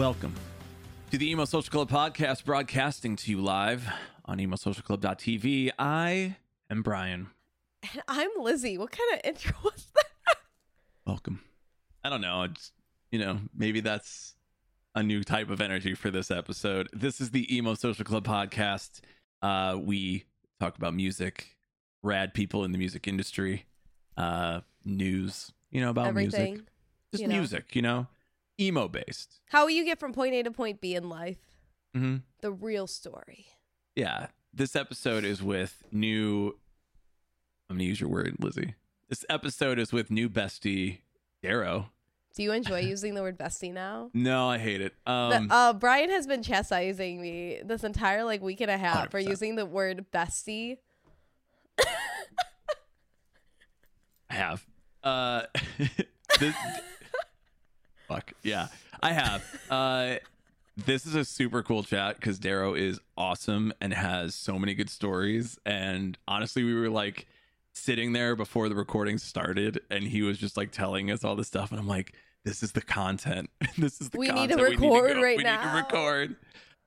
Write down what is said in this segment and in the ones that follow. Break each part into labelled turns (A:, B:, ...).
A: Welcome to the Emo Social Club podcast, broadcasting to you live on emosocialclub.tv. I am Brian.
B: And I'm Lizzie. What kind of intro was that?
A: Welcome. I don't know. It's, you know, maybe that's a new type of energy for this episode. This is the Emo Social Club podcast. Uh, we talk about music, rad people in the music industry, uh, news, you know, about
B: Everything.
A: music. Just
B: you know.
A: music, you know, emo based.
B: How will you get from point A to point B in life.
A: Mm-hmm.
B: The real story.
A: Yeah. This episode is with new. I'm going to use your word, Lizzie. This episode is with new bestie, Darro.
B: Do you enjoy using the word bestie now?
A: No, I hate it.
B: The-
A: Um,
B: uh, Brian has been chastising me this entire like week and a half for
A: 100%.
B: using the word bestie.
A: I have. Uh, this, fuck yeah, I have. Uh, this is a super cool chat because Darro is awesome and has so many good stories. And honestly, we were like sitting there before the recording started, and he was just like telling us all this stuff, and I'm like, "This is the content. this is the
B: We need
A: content
B: to
A: we
B: record
A: go-
B: right
A: we Need to record.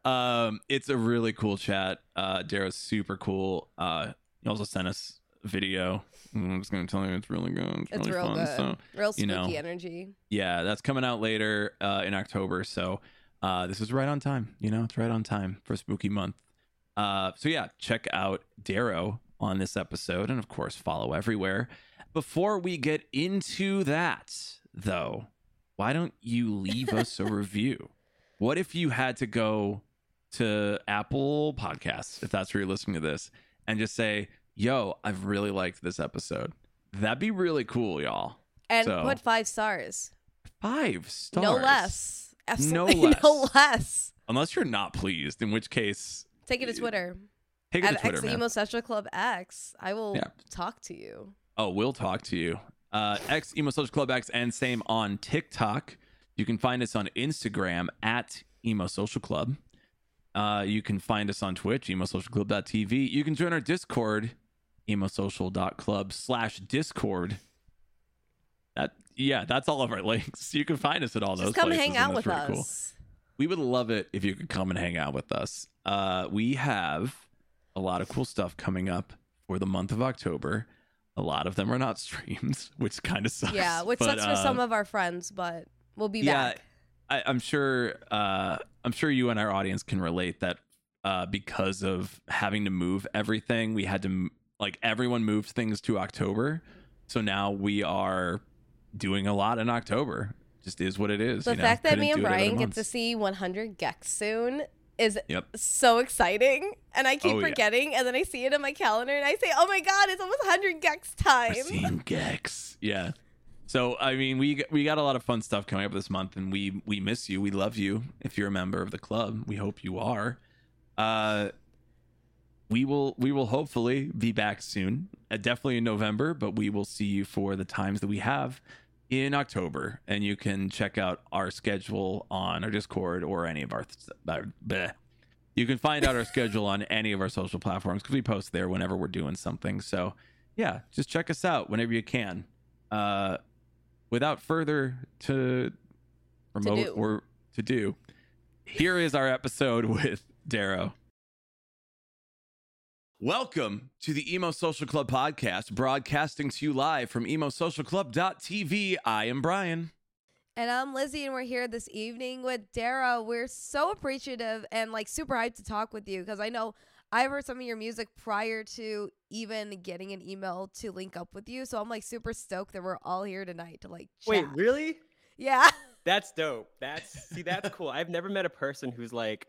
A: Um, it's a really cool chat. Uh, Darro's super cool. Uh, he also sent us video. I'm just gonna tell you it's really good. It's,
B: It's
A: really
B: real
A: fun.
B: good.
A: So
B: real
A: you
B: spooky
A: know.
B: energy.
A: yeah, that's coming out later uh, in October. So uh, this is right on time. You know, it's right on time for spooky month. Uh, so yeah, check out Darro on this episode, and of course, follow everywhere. Before we get into that, though, why don't you leave us a review? What if you had to go to Apple Podcasts, if that's where you're listening to this, and just say, "Yo, I've really liked this episode." That'd be really cool, y'all.
B: And
A: So-
B: put five stars.
A: Five stars.
B: No less.
A: No less.
B: no less.
A: Unless you're not pleased, in which case,
B: Take it to Twitter.
A: take it to
B: At
A: Twitter,
B: X
A: man.
B: Emo Social Club X. I will
A: Yeah.
B: talk to you.
A: Oh, we'll talk to you. Uh, X Emo Social Club X and same on TikTok. You can find us on Instagram at Emo Social Club. Uh, you can find us on Twitch, emo social emosocialclub.tv. You can join our Discord, emosocial.club slash Discord. That yeah, that's all of our links. You can find us at all those
B: come
A: places,
B: hang out with
A: pretty cool.
B: us.
A: we would love it if you could come and hang out with us. Uh, we have a lot of cool stuff coming up for the month of October. A lot of them are not streams, which kind of sucks.
B: Yeah, which
A: but,
B: sucks for
A: uh,
B: some of our friends, but we'll be
A: yeah,
B: back.
A: I, I'm sure. Uh, I'm sure you and our audience can relate that uh, because of having to move everything, we had to like everyone moved things to October, so now we are doing a lot in October. Just is what it is.
B: The
A: you know?
B: fact that
A: Couldn't
B: me and Brian get to see 100 gecs soon is
A: Yep.
B: so exciting. And I keep
A: Oh, yeah.
B: forgetting, and then I see it in my calendar, and I say, "Oh my god, it's almost 100 gecs time!"
A: Racine Gex. Yeah. So I mean, we we got a lot of fun stuff coming up this month, and we we miss you. We love you. If you're a member of the club, we hope you are. Uh, we will we will hopefully be back soon. Uh, definitely in November, but we will see you for the times that we have in October, and you can check out our schedule on our Discord or any of our. Uh, bleh. You can find out our schedule on any of our social platforms because we post there whenever we're doing something. So yeah, just check us out whenever you can. Uh, without further to promote
B: do.
A: or to do, here is our episode with Darro. Welcome to the Emo Social Club podcast, broadcasting to you live from emosocialclub.tv. I am Brian.
B: And I'm Lizzie, and we're here this evening with Darro. We're so appreciative and like super hyped to talk with you because I know I've heard some of your music prior to even getting an email to link up with you. So I'm like super stoked that we're all here tonight to like chat.
C: Wait, really?
B: Yeah.
C: That's dope. That's see, that's cool. I've never met a person who's like,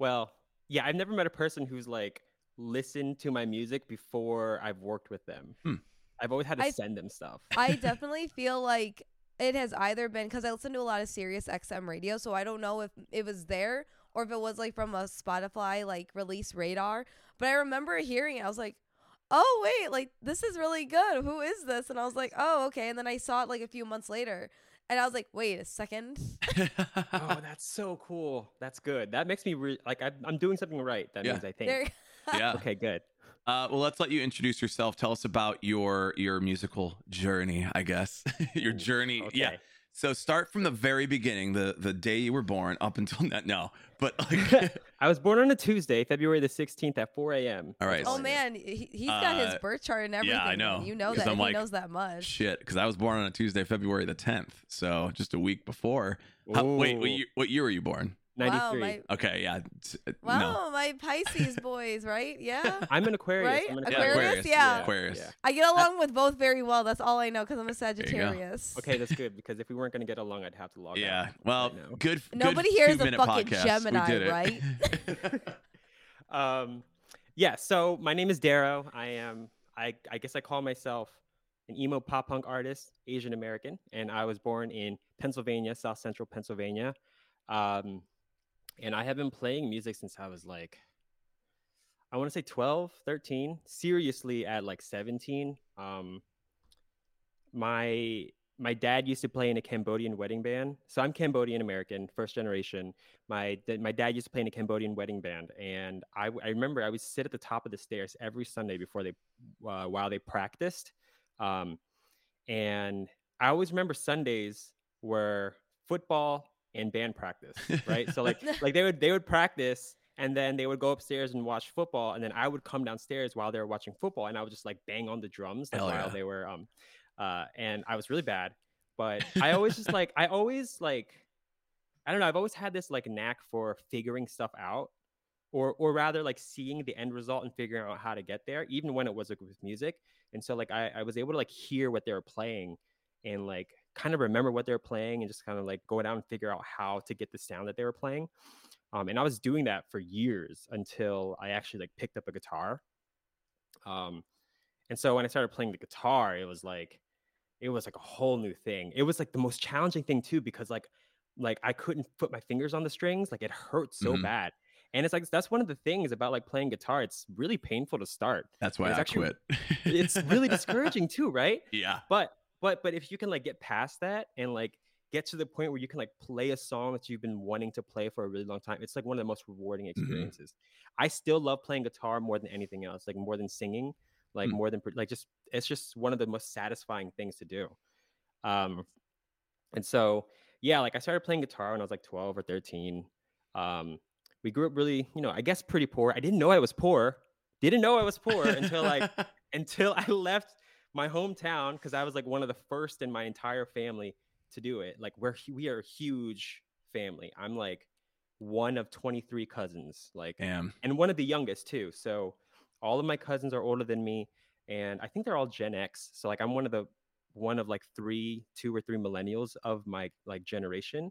C: well, yeah, I've never met a person who's like listened to my music before I've worked with them.
A: Hmm.
C: I've always had to
B: I-
C: send them stuff.
B: I definitely feel like it has either been because I listen to a lot of Sirius XM radio, so I don't know if it was there or if it was like from a Spotify like release radar. But I remember hearing it, I was like, "Oh wait, like this is really good. Who is this?" And I was like, "Oh okay." And then I saw it like a few months later, and I was like, "Wait a second.
C: oh, that's so cool. That's good. That makes me re- like I'm, I'm doing something right. That
A: Yeah.
C: means I think.
B: there."
A: Yeah.
C: Okay, good.
A: Uh, well, let's let you introduce yourself. Tell us about your your musical journey, I guess. your
C: Ooh,
A: journey. Yeah. So start from the very beginning, the the day you were born up until that. No, but like,
C: I was born on a Tuesday, February the 16th at 4 a.m.
A: All right.
B: Oh
A: Sorry.
B: man, he, he's got his
A: Uh,
B: birth chart and everything.
A: yeah, I know.
B: You know
A: 'Cause
B: that.
A: I'm
B: he
A: like,
B: knows that much.
A: shit, because I was born on a Tuesday, February the 10th, so just a week before. How, wait, what year, what year were you born?
C: 93.
B: Wow, my,
A: Okay, yeah, it's- uh,
B: wow,
A: no,
B: my Pisces boys, right? Yeah.
C: I'm an Aquarius.
B: Right?
C: I'm an
B: Aquarius,
A: Aquarius,
B: yeah.
A: Aquarius.
B: I get along with both very well. That's all I know because I'm a. Sagittarius.
C: Okay, that's good because if we weren't going to get along, I'd have to log
A: yeah.
C: out. Yeah.
A: Well,
C: right now.
A: good.
B: Nobody
A: good
B: here is a fucking
A: podcast. We
B: Gemini,
A: did it.
B: right?
C: um, yeah. So my name is Darro. I am. I I guess I call myself an emo pop punk artist, Asian American, and I was born in Pennsylvania, South Central Pennsylvania. Um, and I have been playing music since I was like, I want to say 12, 13, seriously at like 17. Um, my my dad used to play in a Cambodian wedding band. So I'm Cambodian American, first generation. My my dad used to play in a Cambodian wedding band, and I, I remember I would sit at the top of the stairs every Sunday before they uh, while they practiced. Um, and I always remember Sundays were football and band practice, right? so like like they would they would practice and then they would go upstairs and watch football and then I would come downstairs while they were watching football and I would just like bang on the drums like
A: Hell
C: while
A: yeah.
C: they were um uh and I was really bad but I always just like I always like I don't know I've always had this like knack for figuring stuff out or or rather like seeing the end result and figuring out how to get there even when it was like with music and so like I, I was able to like hear what they were playing and like kind of remember what they were playing and just kind of like go down and figure out how to get the sound that they were playing um, and i was doing that for years until i actually like picked up a guitar um, and so when i started playing the guitar it was like it was like a whole new thing it was like the most challenging thing too because like like i couldn't put my fingers on the strings like it hurt so
A: Mhm.
C: bad and it's like that's one of the things about like playing guitar it's really painful to start
A: That's why
C: It's
A: I
C: actually-
A: quit.
C: it's really discouraging too right
A: yeah.
C: but but but if you can like get past that and like get to the point where you can like play a song that you've been wanting to play for a really long time it's like one of the most rewarding experiences. I still love playing guitar more than anything else like more than singing like
A: Hmm.
C: more than like just it's just one of the most satisfying things to do. Um and so yeah like i started playing guitar when i was like 12 or 13 um we grew up really you know i guess pretty poor. I didn't know i was poor didn't know i was poor until like until I left my hometown because I was like one of the first in my entire family to do it. Like we're we are a huge family. I'm like one of 23 cousins, like
A: Damn.
C: and one of the youngest too. So all of my cousins are older than me, and I think they're all Gen X. So like I'm one of the one of like three, two or three millennials of my like generation.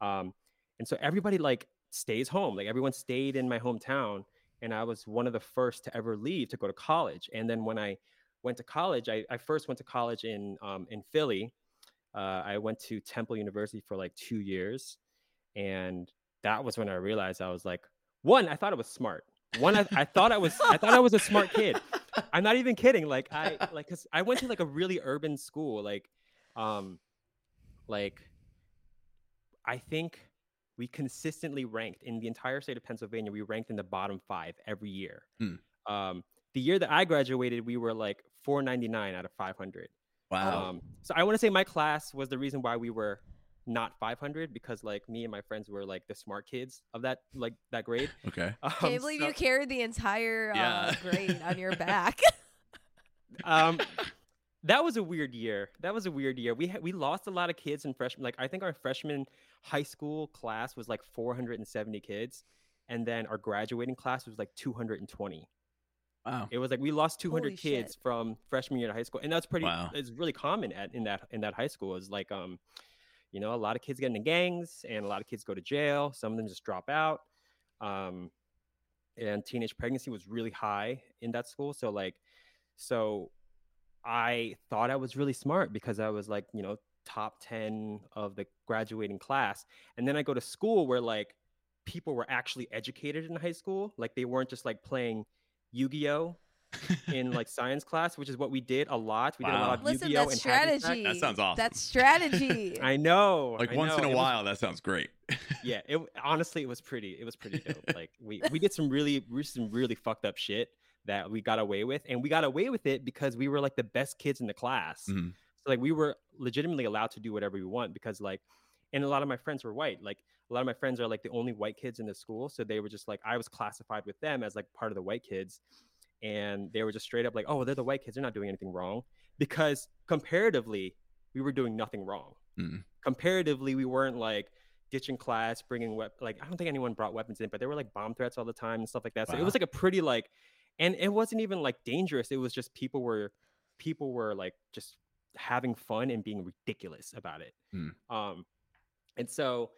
C: Um, and so everybody like stays home. Like everyone stayed in my hometown, and I was one of the first to ever leave to go to college. And then when I went to college, I, I first went to college in um, in Philly. Uh, I went to Temple University for like two years, and that was when I realized I was like, one, I thought I was smart. One, I, I thought I was I thought I was a smart kid. I'm not even kidding. Like I like cause I went to like a really urban school. Like, um, like I think we consistently ranked in the entire state of Pennsylvania. We ranked in the bottom five every year.
A: Hmm.
C: Um, the year that I graduated, we were like 499 out of 500.
A: Wow.
C: Um, so I want to say my class was the reason why we were not 500 because like me and my friends were like the smart kids of that like that grade.
A: okay.
C: Um,
B: Can't believe
C: so-
B: you carried the entire uh, grade on your back.
C: um that was a weird year that was a weird year we ha- we lost a lot of kids in freshman like i think our freshman high school class was like 470 kids and then our graduating class was like 220
A: Wow.
C: it was like we lost 200
B: Holy
C: kids
B: shit.
C: from freshman year to high school and that's pretty
A: Wow.
C: it's really common at in that in that high school is like um you know a lot of kids get into gangs and a lot of kids go to jail some of them just drop out um and teenage pregnancy was really high in that school so like so i thought i was really smart because i was like you know top 10 of the graduating class and then i go to school where like people were actually educated in high school like they weren't just like playing yu-gi-oh in like science class which is what we did a lot we did a lot
A: Wow.
C: of
B: Listen,
C: yu-gi-oh
B: that's
C: and
B: strategy.
A: That sounds awesome.
B: That's strategy.
C: i know
A: like
C: I
A: once
C: know,
A: in a
C: it was-
A: while, that sounds great.
C: yeah it honestly it was pretty it was pretty dope like we we did some really we did some really fucked up shit that we got away with and we got away with it because we were like the best kids in the class
A: Mhm.
C: So like we were legitimately allowed to do whatever we want because like, and a lot of my friends were white. Like a lot of my friends are like the only white kids in the school, so they were just like I was classified with them as like part of the white kids, and they were just straight up like, oh, they're the white kids, they're not doing anything wrong because comparatively we were doing nothing wrong.
A: Mm.
C: Comparatively, we weren't like ditching class, bringing wep- like I don't think anyone brought weapons in, but there were like bomb threats all the time and stuff like that. So it was like a pretty like, and it wasn't even like dangerous. It was just people were people were like just having fun and being ridiculous about it.
A: Hmm.
C: Um, and so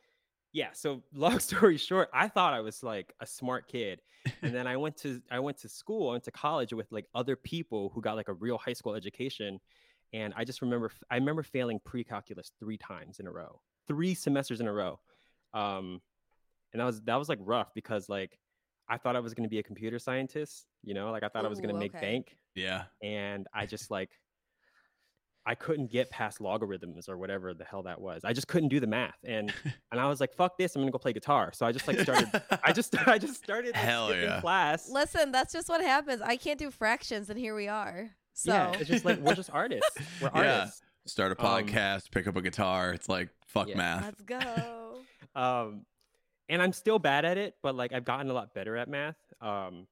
C: yeah. So long story short, I thought I was like a smart kid, and then I went to I went to school, I went to college with like other people who got like a real high school education, and I just remember I remember failing pre-calculus three times in a row, three semesters in a row, um, and that was that was like rough because like I thought I was going to be a computer scientist, you know, like I thought I was going to
B: Ooh,
C: make bank,
A: Yeah.
C: and I just like I couldn't get past logarithms or whatever the hell that was. I just couldn't do the math, and and I was like, "Fuck this! I'm gonna go play guitar." So I just like started. I just I just started like,
A: Hell yeah.
C: class.
B: Listen, that's just what happens. I can't do fractions, and here we are. So
C: Yeah, it's just like we're just artists. We're
A: Yeah.
C: artists.
A: Start a
C: Um,
A: podcast, pick up a guitar. It's like fuck
C: Yeah.
A: math.
B: let's go.
C: Um, and I'm still bad at it, but like I've gotten a lot better at math. Um,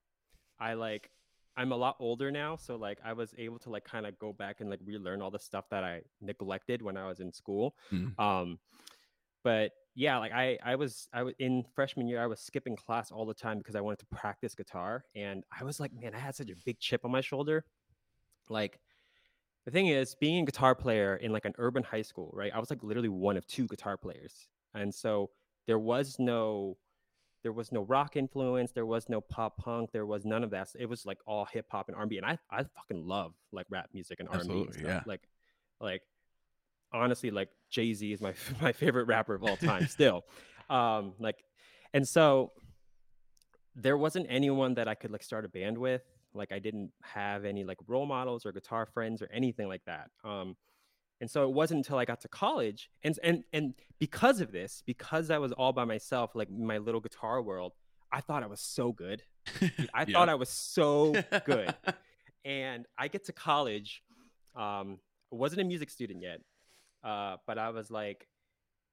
C: I like I'm a lot older now, so like I was able to like kind of go back and like relearn all the stuff that I neglected when I was in school.
A: Mm.
C: Um, but yeah, like I I was I was in freshman year I was skipping class all the time because I wanted to practice guitar, and I was like, man, I had such a big chip on my shoulder. Like the thing is, being a guitar player in like an urban high school, right? I was like literally one of two guitar players, and so there was no there was no rock influence there was no pop punk there was none of that it was like all hip hop and r&b and i i fucking love like rap music and r&b and stuff.
A: yeah.
C: like like honestly like jay-z is my my favorite rapper of all time still um like and so there wasn't anyone that i could like start a band with like i didn't have any like role models or guitar friends or anything like that um and so it wasn't until I got to college, and and and because of this, because I was all by myself, like my little guitar world, I thought I was so good. I thought I was so good. and I get to college. Um, I wasn't a music student yet, uh, but I was like,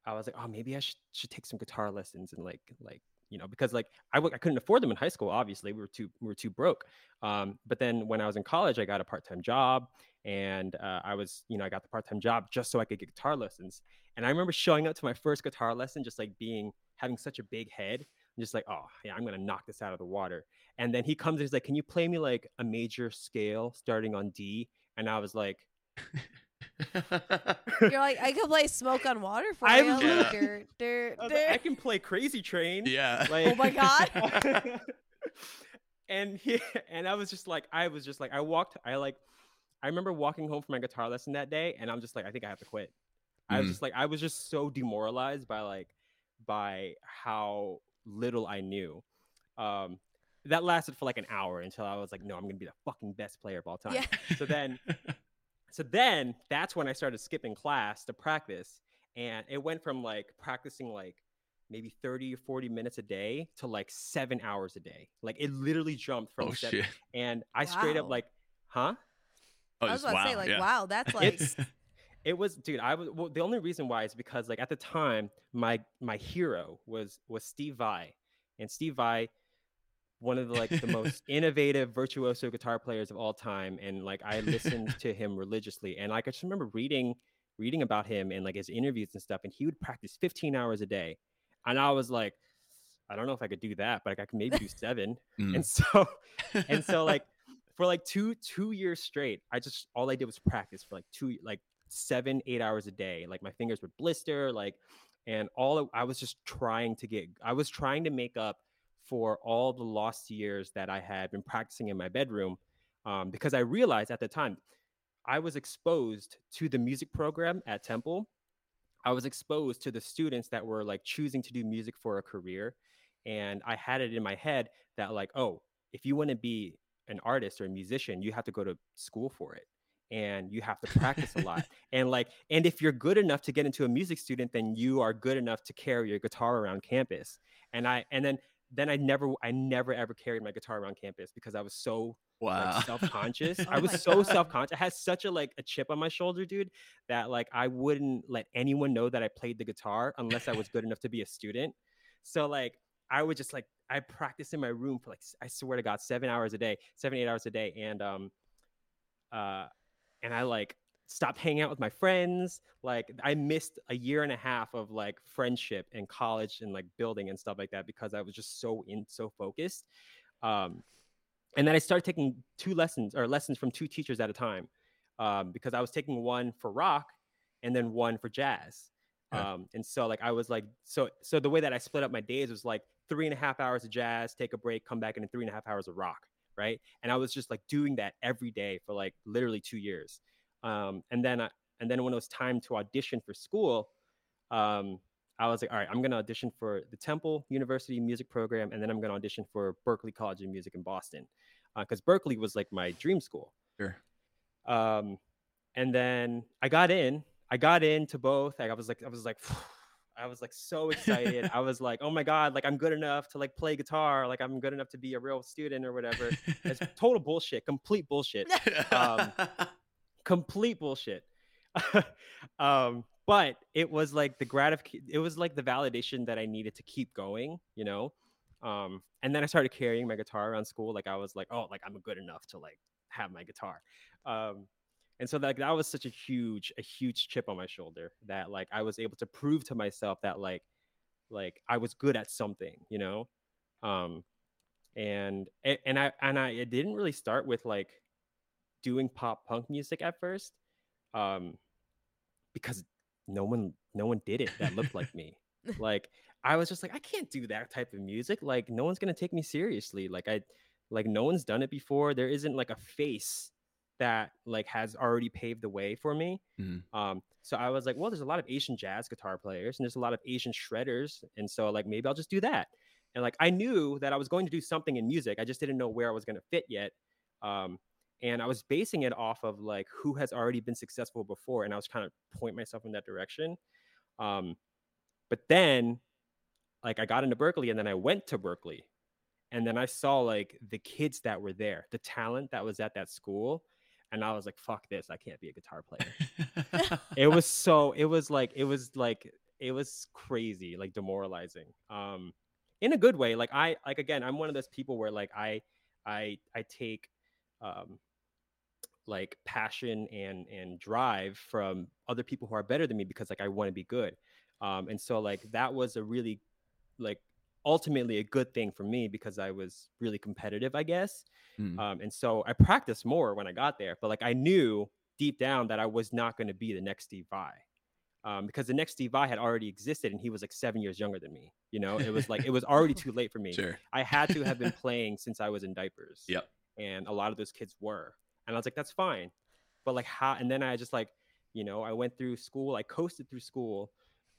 C: I was like, oh, maybe I should should take some guitar lessons and like like you know because like I w- I couldn't afford them in high school. Obviously, we were too we were too broke. Um, but then when I was in college, I got a part time job and uh, I was, you know, I got the part time job just so I could get guitar lessons. And I remember showing up to my first guitar lesson, just like being having such a big head, and just like, oh yeah, I'm gonna knock this out of the water. And then he comes and he's like, can you play me like a major scale starting on D? And I was like,
B: You're like, I can play Smoke on Water for
C: I'm
B: you.
A: literally-
B: Like, dur, dur,
C: I, like, I can play Crazy Train.
A: yeah.
C: Like,
B: Oh my God.
C: and he and I was just like, I was just like, I walked, I like, I remember walking home from my guitar lesson that day, and I'm just like, I think I have to quit. I was
A: Mm.
C: just like, I was just so demoralized by like, by how little I knew. Um, that lasted for like an hour until I was like, no, I'm gonna be the fucking best player of all time.
B: Yeah.
C: So then, so then that's when I started skipping class to practice, and it went from like practicing like maybe 30 or 40 minutes a day to like seven hours a day. Like it literally jumped from
A: oh
C: seven,
A: shit.
C: and I straight up like, huh?
A: Oh,
B: I was
A: just
B: about to say, like,
A: yeah.
B: wow, that's like,
C: It's it was dude i was well, the only reason why is because like at the time my my hero was was steve vai and steve vai one of the like the most innovative virtuoso guitar players of all time and like i listened to him religiously and like i just remember reading reading about him and like his interviews and stuff and he would practice 15 hours a day and i was like i don't know if i could do that but like, i could maybe do seven
A: Mm.
C: and so and so like for like two two years straight i just all i did was practice for like two like seven eight hours a day like my fingers would blister like and all i was just trying to get i was trying to make up for all the lost years that i had been practicing in my bedroom um, because i realized at the time i was exposed to the music program at temple. I was exposed to the students that were like choosing to do music for a career and i had it in my head that like oh if you want to be an artist or a musician you have to go to school for it and you have to practice a lot. And like and if you're good enough to get into a music student then you are good enough to carry your guitar around campus. And i and then then I never I never ever carried my guitar around campus because I was so
A: Wow.
C: like self-conscious.
B: Oh
C: I was so
B: God.
C: self-conscious. I had such a like a chip on my shoulder, dude, that like I wouldn't let anyone know that I played the guitar unless I was good enough to be a student. So like I would just like I practiced in my room for like I swear to God, seven hours a day, seven eight hours a day, and um, uh, and I like stopped hanging out with my friends. Like I missed a year and a half of like friendship and college and like building and stuff like that because I was just so in so focused. Um, and then I started taking two lessons or lessons from two teachers at a time um, because I was taking one for rock and then one for jazz.
A: Okay.
C: Um, and so like I was like so so the way that I split up my days was like three and a half hours of jazz, take a break, come back, and then three and a half hours of rock, right? And I was just like doing that every day for like literally two years. Um, and then I, and then when it was time to audition for school, um, I was like, all right, I'm gonna audition for the Temple University Music Program, and then I'm gonna audition for Berklee College of Music in Boston, because Berklee was like my dream school.
A: Sure.
C: Um, and then I got in. I got into both. I was like, I was like, I was like so excited. I was like, oh my god, like I'm good enough to like play guitar. Like I'm good enough to be a real student or whatever. It's total bullshit, complete bullshit um, complete bullshit. um, but it was like the gratification. It was like the validation that I needed to keep going, you know. Um, and then I started carrying my guitar around school. Like I was like, oh, like I'm good enough to like have my guitar. Um, and so like that was such a huge, a huge chip on my shoulder that like I was able to prove to myself that like, like I was good at something, you know. Um, and and I and I it didn't really start with like doing pop punk music at first um because no one no one did it that looked like me. Like i was just like i can't do that type of music. Like no one's gonna take me seriously. Like i like no one's done it before. There isn't like a face that like has already paved the way for me.
A: Mhm.
C: um so i was like well there's a lot of asian jazz guitar players and there's a lot of asian shredders and so like maybe i'll just do that. And like i knew that i was going to do something in music. I just didn't know where i was going to fit yet. Um and I was basing it off of like who has already been successful before, and I was trying to point myself in that direction. Um, but then, like, I got into Berklee, and then I went to Berklee, and then I saw like the kids that were there, the talent that was at that school, and I was like, "Fuck this! I can't be a guitar player." it was so. It was like it was like it was crazy, like demoralizing. Um, in a good way. Like I like again, I'm one of those people where like I I I take um like passion and and drive from other people who are better than me because like I want to be good. Um and so like that was a really like ultimately a good thing for me because I was really competitive, I guess.
A: Mm.
C: Um and so I practiced more when I got there, but like I knew deep down that I was not going to be the next Steve Vai. Um, because the next Steve Vai had already existed and he was like seven years younger than me. You know, it was like it was already too late for me.
A: sure.
C: I had to have been playing since I was in diapers.
A: Yep.
C: And a lot of those kids were. And I was like, that's fine. But like how and then I just like, you know, I went through school, I coasted through school,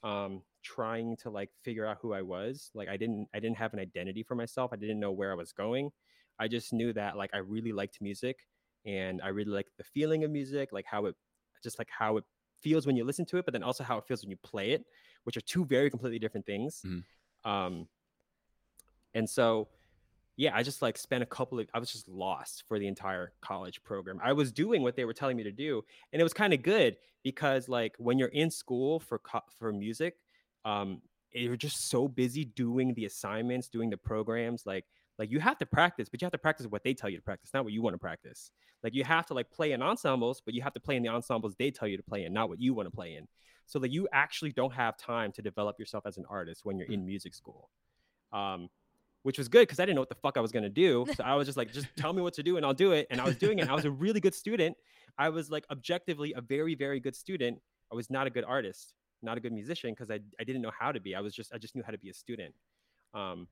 C: um, trying to like figure out who I was. Like I didn't I didn't have an identity for myself. I didn't know where I was going. I just knew that like I really liked music and I really liked the feeling of music, like how it just like how it feels when you listen to it, but then also how it feels when you play it, which are two very completely different things.
A: Mhm.
C: Um, and so, yeah, I just like spent a couple of, I was just lost for the entire college program. I was doing what they were telling me to do, and it was kind of good because like when you're in school for co- for music, um, you're just so busy doing the assignments, doing the programs, like like you have to practice, but you have to practice what they tell you to practice, not what you want to practice. Like you have to like play in ensembles, but you have to play in the ensembles they tell you to play in, not what you want to play in. So that you actually don't have time to develop yourself as an artist when you're in music school. Um, which was good because I didn't know what the fuck I was gonna do. So I was just like, just tell me what to do and I'll do it. And I was doing it. I was a really good student. I was like objectively a very, very good student. I was not a good artist, not a good musician because I, I didn't know how to be. I was just I just knew how to be a student. Um,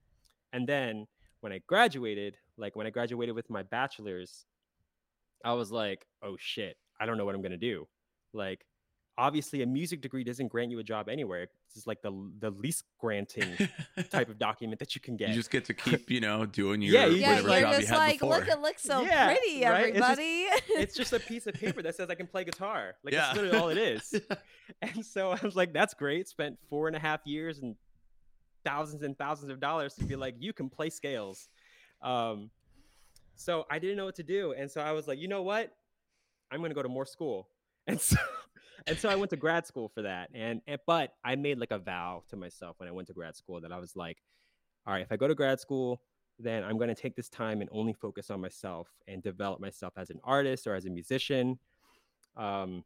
C: and then when I graduated, like when I graduated with my bachelor's, I was like, oh shit, I don't know what I'm gonna do. Like, obviously, a music degree doesn't grant you a job anywhere. It's just like the the least granting type of document that you can get.
A: You just get to keep, you know, doing your
C: Yeah, you
B: yeah,
A: whatever
C: just,
B: you're
A: job you
B: just
A: had
B: like,
A: before.
B: look, it looks so
C: Yeah,
B: pretty,
C: right? It's just-
B: everybody.
C: it's just a piece of paper that says I can play guitar. Like
A: Yeah.
C: that's literally all it is. and so I was like, that's great. Spent four and a half years and thousands and thousands of dollars to be like, you can play scales. Um, so I didn't know what to do, and so I was like, you know what, I'm going to go to more school, and so and so I went to grad school for that, and, and but I made like a vow to myself when I went to grad school that I was like, all right, if I go to grad school, then I'm going to take this time and only focus on myself and develop myself as an artist or as a musician. Um,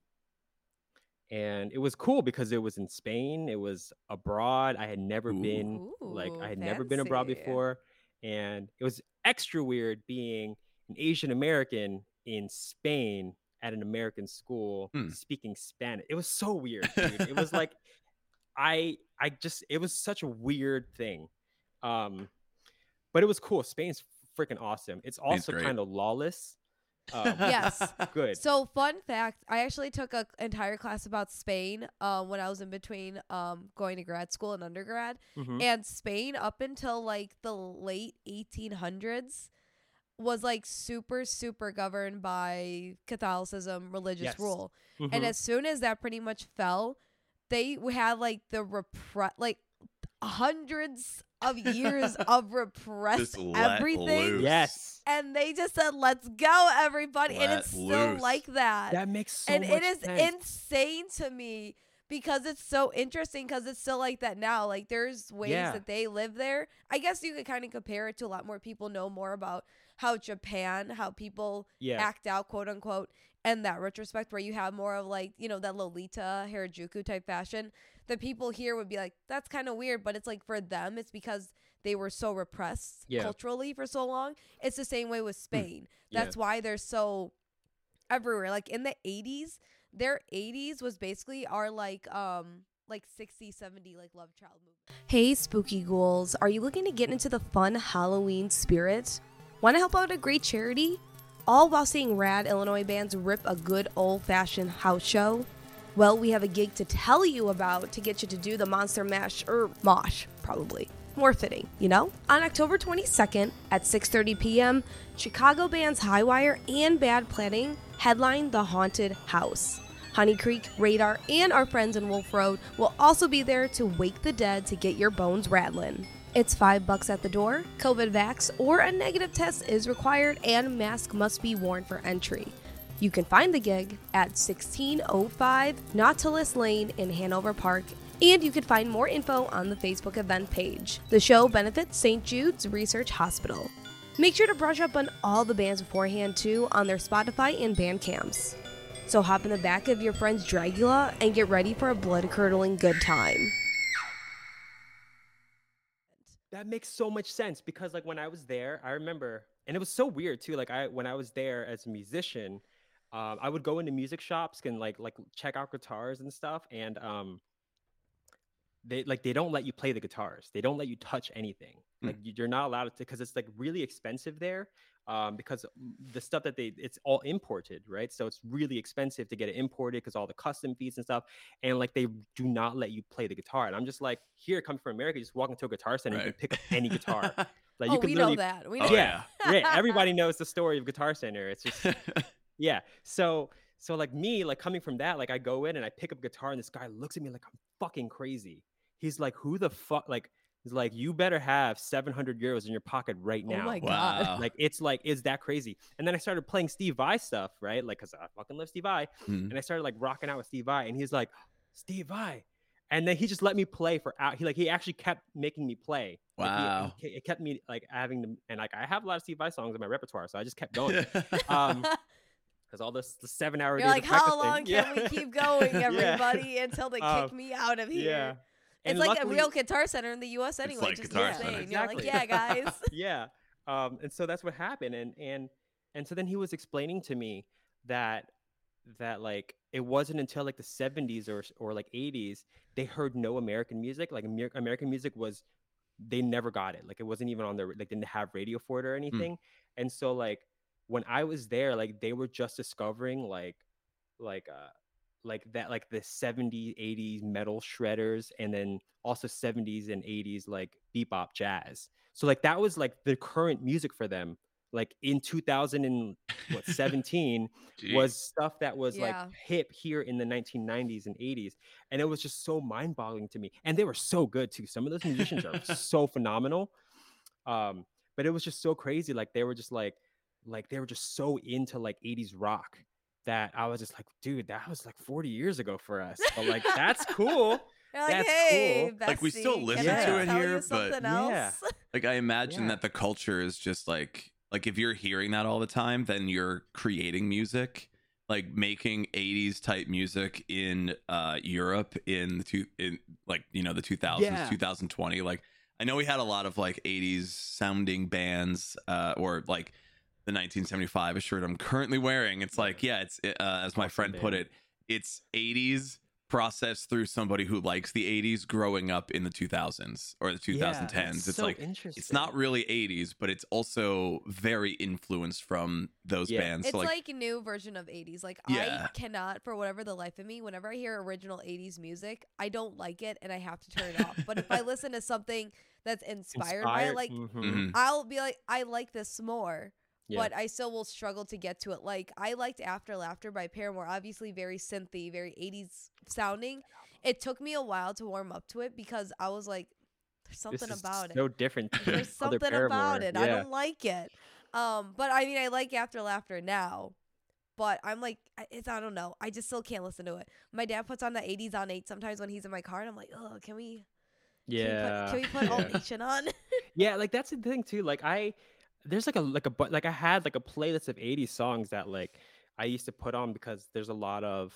C: and it was cool because it was in Spain. It was abroad. I had never
A: Ooh.
C: been like I had never been abroad before, and it was extra weird being an Asian American in Spain at an American school
A: Hmm.
C: speaking Spanish. It was so weird, dude. it was like I I just it was such a weird thing. Um, but it was cool. Spain's freaking awesome. It's also kind of lawless. Um,
B: Yes.
C: good.
B: So fun fact, I actually took an entire class about Spain um, when I was in between um, going to grad school and undergrad.
C: Mhm.
B: And Spain up until like the late 1800s was like super super governed by Catholicism religious
C: Yes.
B: rule.
C: Mhm.
B: And as soon as that pretty much fell, they had like the repre like hundreds of years of repressed everything.
A: loose.
C: yes.
B: And they just said, "Let's go, everybody!" and
A: Let
B: it's still
A: loose.
B: like that.
C: That makes so
B: and
C: much
B: it is
C: sense.
B: insane to me because it's so interesting because it's still like that now. Like there's ways
C: Yeah.
B: that they live there. I guess you could kind of compare it to a lot more people know more about how Japan, how people
C: yeah.
B: act out, quote unquote, and that retrospect where you have more of like, you know, that Lolita Harajuku type fashion. The people here would be like, that's kind of weird, but it's like for them, it's because they were so repressed
C: Yeah.
B: culturally for so long. It's the same way with Spain.
C: Yeah.
B: That's why they're so everywhere. Like in the 80s, their 80s was basically our like um like 60 70 like love child movie. Hey spooky ghouls, are you looking to get into the fun Halloween spirit? Want to help out a great charity? All while seeing rad Illinois bands rip a good old-fashioned house show? Well, we have a gig to tell you about to get you to do the Monster Mash or Mosh, probably. More fitting, you know? On October 22nd at 6:30 p.m., Chicago bands Highwire and Bad Planning headline The Haunted House. Honey Creek, Radar, and our friends in Wolf Road will also be there to wake the dead to get your bones rattling. It's five bucks at the door, COVID vax, or a negative test is required, and mask must be worn for entry. You can find the gig at 1605 Nautilus Lane in Hanover Park, and you can find more info on the Facebook event page. The show benefits St. Jude's Research Hospital. Make sure to brush up on all the bands beforehand too on their Spotify and Bandcamps. So hop in the back of your friend's Dragula and get ready for a blood curdling good time.
C: That makes so much sense because like when I was there, I remember, and it was so weird too. Like I when I was there as a musician, um, I would go into music shops and like like check out guitars and stuff, and um, they like they don't let you play the guitars. They don't let you touch anything.
A: Hmm.
C: Like you- you're not allowed to because it's like really expensive there. Um, because the stuff that they it's all imported, right? So it's really expensive to get it imported because all the custom fees and stuff, and like they do not let you play the guitar. And I'm just like, here, coming from America, just walk into a guitar center and you can pick up any guitar. Like
B: oh,
C: you could
B: we know that. We
A: Oh,
B: know
C: yeah, yeah. Everybody knows the story of Guitar Center. It's just yeah. So so like me, like coming from that, like I go in and I pick up guitar and this guy looks at me like I'm fucking crazy. He's like, who the fuck? Like he's like, you better have 700 euros in your pocket right now.
B: Oh
C: now.
B: my
A: Wow.
B: god.
C: Like it's like is that crazy? And then I started playing Steve Vai stuff, right? Like cuz I fucking love Steve Vai,
A: Hmm.
C: and I started like rocking out with Steve Vai and he's like, "Steve Vai." And then he just let me play for out. He like he actually kept making me play. Like, he-
A: Wow.
C: he, it kept me like having to and like I have a lot of Steve Vai songs in my repertoire, so I just kept going um because all this the seven hour
B: You're like, how long can
C: Yeah.
B: we keep going,
C: Yeah.
B: everybody, until they
C: Um,
B: kick me out of here?
C: Yeah.
B: It's
C: And
B: like
C: luckily-
B: a real guitar center in the U.S. anyway.
A: like
B: just
A: Guitar. Center.
B: You're like,
C: Exactly.
B: yeah, guys.
C: yeah. Um, and so that's what happened. And and and so then he was explaining to me that that like it wasn't until like the 70s or or like 80s they heard no American music. Like Amer- American music was they never got it. Like it wasn't even on their like didn't have radio for it or anything. And so like when I was there, like they were just discovering like like uh like that like the 70s 80s metal shredders and then also 70s and 80s like bebop jazz. So like that was like the current music for them. Like in
A: 2017
C: was stuff that was
B: Yeah.
C: like hip here in the 1990s and 80s and it was just so mind-boggling to me. And they were so good too. Some of those musicians are so phenomenal. Um but it was just so crazy. Like they were just like like they were just so into like 80s rock that i was just like dude that was like 40 years ago for us but like that's cool
B: You're like,
C: That's
B: hey,
C: cool.
A: Like, we still
C: listen
B: I
C: to
A: it here, but-
C: Yeah.
A: like I imagine
C: Yeah.
A: that the culture is just like like if you're hearing that all the time, then you're creating music, like making 80s type music in uh Europe in the two in like you know the 2000s,
C: Yeah.
A: 2020. Like I know we had a lot of like 80s sounding bands uh or like the 1975 shirt I'm currently wearing. It's like yeah, it's uh, as my friend put it, it's 80s processed through somebody who likes the 80s growing up in the 2000s or the 2010s.
C: Yeah,
A: it's
C: so
A: like
C: interesting.
A: it's not really 80s, but it's also very influenced from those
C: Yeah.
A: bands.
B: It's
A: so
B: like,
A: like,
B: a new version of 80s. Like
A: Yeah.
B: I cannot for whatever the life of me, whenever I hear original 80s music, I don't like it and I have to turn it off. But if I listen to something that's inspired, by it, like
C: mhm.
A: Mhm.
B: I'll be like I like this more.
C: Yeah.
B: But I still will struggle to get to it. Like I liked After Laughter by Paramore, obviously very synthy, very 80s sounding. It took me a while to warm up to it because I was like, there's something about it.
C: so different
B: There's something about it. I don't like it. Um, but I mean, I like After Laughter now. But I'm like, I- it's I don't know. I just still can't listen to it. My dad puts on the 80s on eight sometimes when he's in my car, and I'm like, oh, can we?
C: yeah
B: Can we put, can we put All
C: yeah.
B: Nation on?
C: yeah like that's the thing too like i there's like a like a bu- like i had like a playlist of 80 songs that like i used to put on because there's a lot of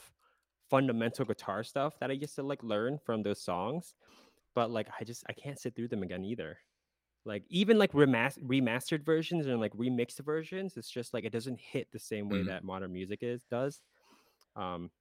C: fundamental guitar stuff that i used to like learn from those songs but like i just i can't sit through them again either like even like remas- remastered versions and like remixed versions it's just like it doesn't hit the same way
A: Mhm.
C: that modern music is does um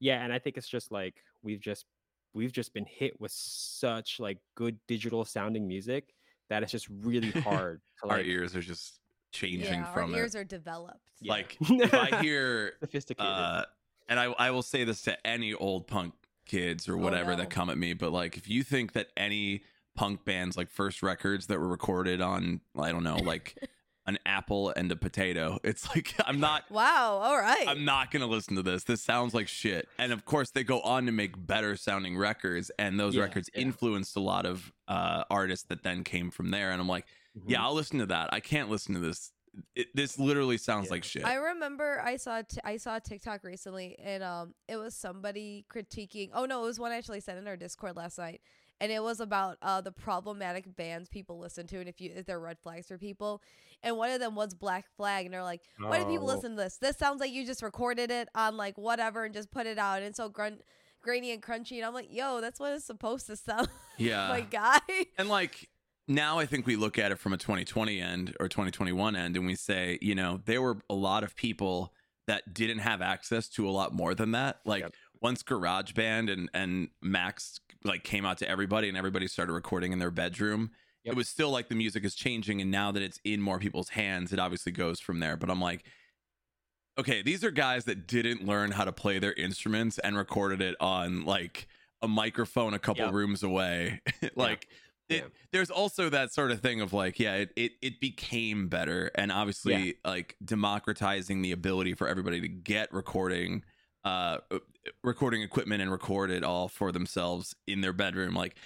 C: yeah and i think it's just like we've just we've just been hit with such like good digital sounding music that it's just really hard to
A: our ears are just changing
B: yeah, our ears
A: it.
B: are developed.
C: Yeah.
A: Like if I hear,
C: sophisticated
A: uh, and I, I will say this to any old punk kids or whatever
B: no.
A: that come at me, but like if you think that any punk bands like first records that were recorded on I don't know like an apple and a potato, it's like I'm not
B: Wow. All right.
A: I'm not gonna listen to this. This sounds like shit. And of course, they go on to make better sounding records, and those
C: Yeah,
A: records
C: yeah.
A: influenced a lot of uh, artists that then came from there. And I'm like, yeah,
C: Mhm.
A: I'll listen to that. I can't listen to this. It, this literally sounds
C: Yeah.
A: like shit.
B: I remember I saw t- I saw a TikTok recently, and um, it was somebody critiquing. Oh no, it was one I actually sent in our Discord last night, and it was about uh the problematic bands people listen to, and if you if they're red flags for people. And one of them was Black Flag, and they're like, "Why do people
C: Oh.
B: listen to this? This sounds like you just recorded it on like whatever and just put it out, and it's so grunt." Grainy and crunchy, and I'm like, yo, that's what it's supposed to sound
A: yeah.
B: my guy.
A: and like now I think we look at it from a 2020 end or 2021 end and we say, you know, there were a lot of people that didn't have access to a lot more than that. Like
C: Yep.
A: once GarageBand and and Max like came out to everybody and everybody started recording in their bedroom,
C: Yep.
A: it was still like the music is changing and now that it's in more people's hands, it obviously goes from there. But I'm like okay, these are guys that didn't learn how to play their instruments and recorded it on like a microphone a couple
C: Yep.
A: rooms away. like it,
C: Yeah.
A: there's also that sort of thing of like, yeah, it, it it became better and obviously like democratizing the ability for everybody to get recording uh recording equipment and record it all for themselves in their bedroom like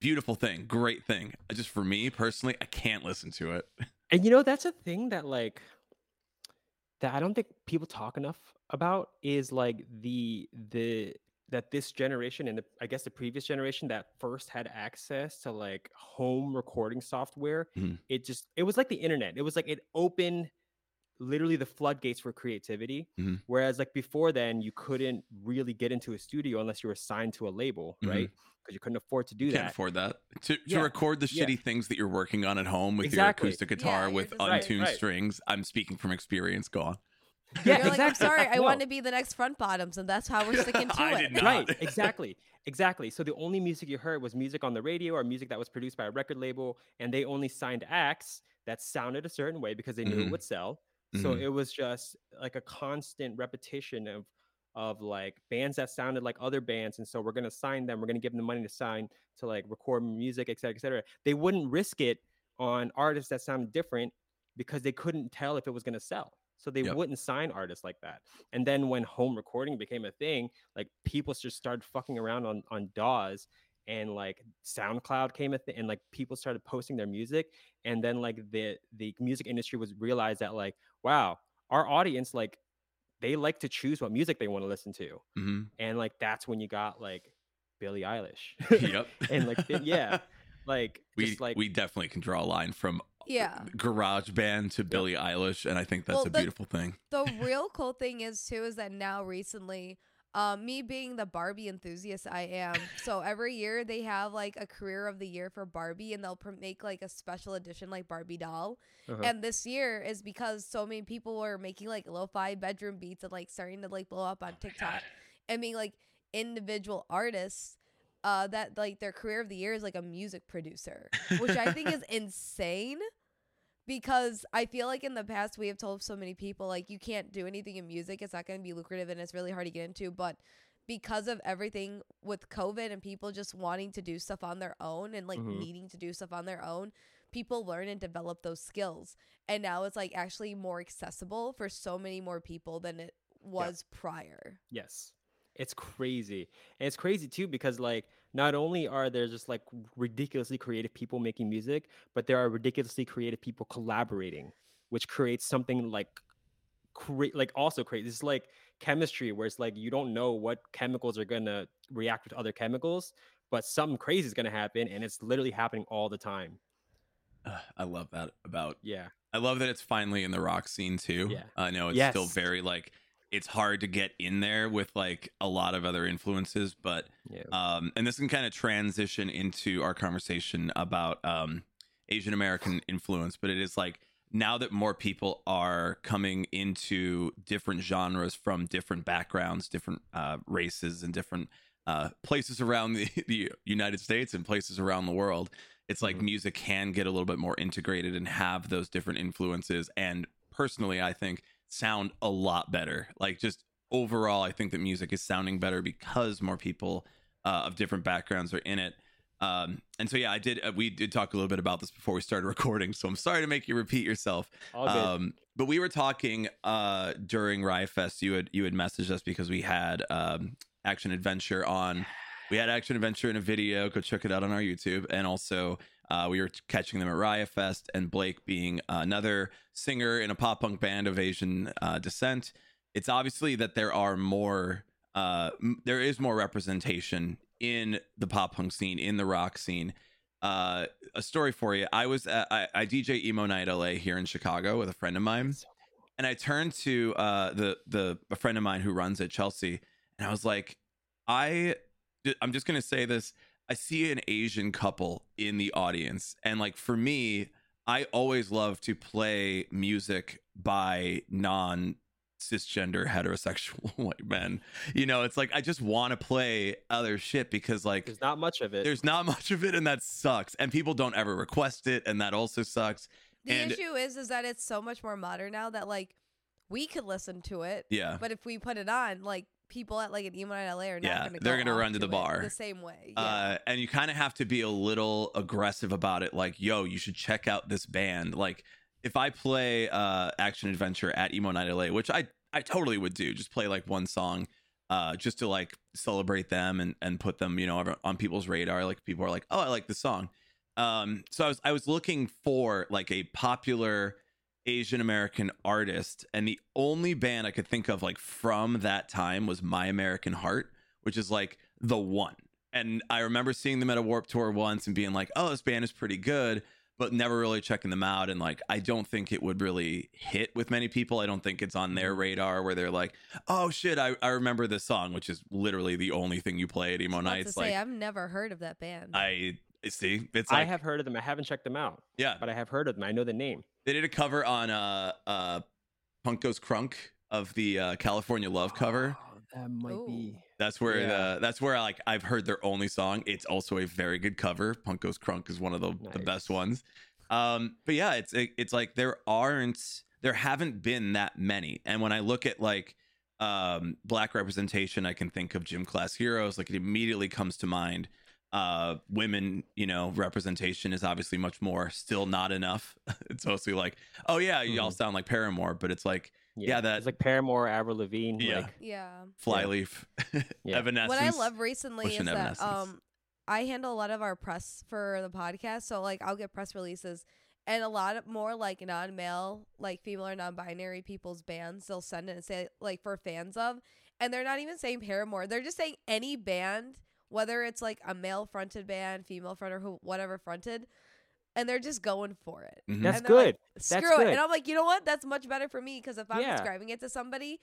A: beautiful thing great thing just for me personally i can't listen to it
C: And you know, that's a thing that like that I don't think people talk enough about is like the the that this generation and the, I guess the previous generation that first had access to like home recording software,
A: Mhm.
C: it just it was like the internet. It was like it opened literally the floodgates for creativity.
A: Mhm.
C: Whereas like before then, you couldn't really get into a studio unless you were signed to a label,
A: Mhm.
C: right? Because you couldn't afford to do
A: you can't
C: that.
A: afford that to, to
C: Yeah,
A: record the
C: yeah.
A: shitty things that you're working on at home with
C: Exactly.
A: your acoustic guitar
B: you're
A: with
B: just like-
C: Right,
A: untuned
C: right.
A: strings i'm speaking from experience go on
C: Yeah,
B: You're like, I'm sorry, I
C: No.
B: want to be the next front bottoms, and that's how we're sticking to
A: I
B: it.
C: right exactly exactly so the only music you heard was music on the radio or music that was produced by a record label and they only signed acts that sounded a certain way because they knew
A: Mhm.
C: it would sell so
A: Mhm.
C: it was just like a constant repetition of of like bands that sounded like other bands and so we're going to sign them we're going to give them the money to sign to like record music et cetera et cetera they wouldn't risk it on artists that sounded different because they couldn't tell if it was going to sell So they
A: Yep.
C: wouldn't sign artists like that. And then when home recording became a thing, like people just started fucking around on on DAWs and like SoundCloud came a thing and like people started posting their music and then like the the music industry was realized that like wow, our audience like they like to choose what music they want to listen to.
A: hmm
C: And like that's when you got like Billie Eilish.
A: yep.
C: and like th- yeah, like
A: we
C: just like
A: we definitely can draw a line from
B: Yeah.
A: garage band to Billie Eilish, and I think that's
B: Well,
A: a
B: the-
A: beautiful thing.
B: the real cool thing is too is that now recently um, me being the Barbie enthusiast I am, so every year they have like a career of the year for Barbie, and they'll pr- make like a special edition like Barbie doll.
C: uh-huh.
B: And this year is because so many people were making like lo-fi bedroom beats and like starting to like blow up on TikTok and being like individual artists. Uh, that like their career of the year is like a music producer, which I think is insane because I feel like in the past we have told so many people like you can't do anything in music, it's not going to be lucrative and it's really hard to get into, but because of everything with COVID and people just wanting to do stuff on their own and like
C: Mhm.
B: needing to do stuff on their own, people learn and develop those skills. And now it's like actually more accessible for so many more people than it was prior.
C: Yes. It's crazy. And it's crazy too because like not only are there just like ridiculously creative people making music, but there are ridiculously creative people collaborating, which creates something like cra- like also crazy. It's like chemistry where it's like you don't know what chemicals are going to react with other chemicals, but something crazy is going to happen and it's literally happening all the time.
A: Ugh, I love that about.
C: Yeah.
A: I love that it's finally in the rock scene too.
C: Yeah.
A: I know it's still very like it's hard to get in there with like a lot of other influences, but
C: Yeah.
A: um, and this can kind of transition into our conversation about um, Asian American influence. But it is like now that more people are coming into different genres from different backgrounds, different uh, races, and different uh, places around the, the United States and places around the world, it's like
C: Mhm.
A: music can get a little bit more integrated and have those different influences. And personally, I think sound a lot better. Like just overall, I think that music is sounding better because more people uh, of different backgrounds are in it. Um, and so yeah, I did. Uh, we did talk a little bit about this before we started recording, so I'm sorry to make you repeat yourself. Um, but we were talking uh, during Riot Fest. You had you had messaged us because we had um, Action Adventure on. We had Action Adventure in a video. Go check it out on our YouTube. And also, uh, we were catching them at Riot Fest, and Blake being another singer in a pop punk band of Asian uh, descent. It's obviously that there are more. Uh, m- there is more representation in the pop punk scene, in the rock scene. Uh, a story for you. I was at, I, I DJ emo night LA here in Chicago with a friend of mine, and I turned to uh, the the a friend of mine who runs at Chelsea, and I was like, I I'm just gonna say this. I see an Asian couple in the audience, and like for me, I always love to play music by non cisgender heterosexual white men. You know, it's like I just want to play other shit because like
C: There's not much of it.
A: there's not much of it and that sucks. And people don't ever request it and that also sucks.
B: The
A: And-
B: issue is is that it's so much more modern now that like we could listen to it,
A: Yeah.
B: but if we put it on, like people at like an emo night LA are not
A: Yeah,
B: gonna
A: they're
B: go
A: gonna run to the bar.
B: the same way. Yeah.
A: Uh, and you kind of have to be a little aggressive about it. Like, yo, you should check out this band. Like, if I play uh, Action Adventure at Emo Night LA, which I I totally would do, just play like one song, uh, just to like celebrate them and and put them, you know, on people's radar. Like people are like, oh, I like this song. Um, so I was I was looking for like a popular Asian American artist, and the only band I could think of like from that time was My American Heart, which is like the one. And I remember seeing them at a Warped Tour once and being like, "Oh, this band is pretty good," but never really checking them out. And like, I don't think it would really hit with many people. I don't think it's on their mm-hmm. radar where they're like, "Oh shit, I, I remember this song," which is literally the only thing you play at emo
B: I was about
A: nights.
B: to
A: Like,
B: say, I've never heard of that band.
A: I see, it's
C: I have heard of them. I haven't checked them out,
A: yeah,
C: but I have heard of them. I know the name.
A: They did a cover on uh uh Punk Goes Crunk of the uh, California Love cover.
C: Oh, that might
B: Ooh.
C: be.
A: That's where
C: Yeah.
A: the that's where like I've heard their only song. It's also a very good cover. Punk Goes Crunk is one of the, the best ones. Um, but yeah, it's it, it's like there aren't there haven't been that many. And when I look at like um black representation, I can think of gym class heroes. Like it immediately comes to mind. Uh women, you know, representation is obviously much more, still not enough. it's mostly like, oh yeah, y'all sound like Paramore, but it's like Yeah, that-
C: it's like Paramore, Avril Lavigne.
A: Yeah.
C: Like,
B: Yeah.
A: Flyleaf,
C: Yeah.
A: Evanescence.
B: What I love recently
A: pushing
B: is that um I handle a lot of our press for the podcast, so like I'll get press releases and a lot of more like non-male, like female or non-binary people's bands. They'll send it and say like for fans of, and they're not even saying Paramore. They're just saying any band, whether it's like a male-fronted band, female front, or who, whatever fronted, and they're just going for it.
A: Mhm.
C: That's
B: And like,
C: good.
B: Screw
C: That's
B: it.
C: good.
B: And I'm like, you know what? That's much better for me because if I'm
C: Yeah.
B: describing it to somebody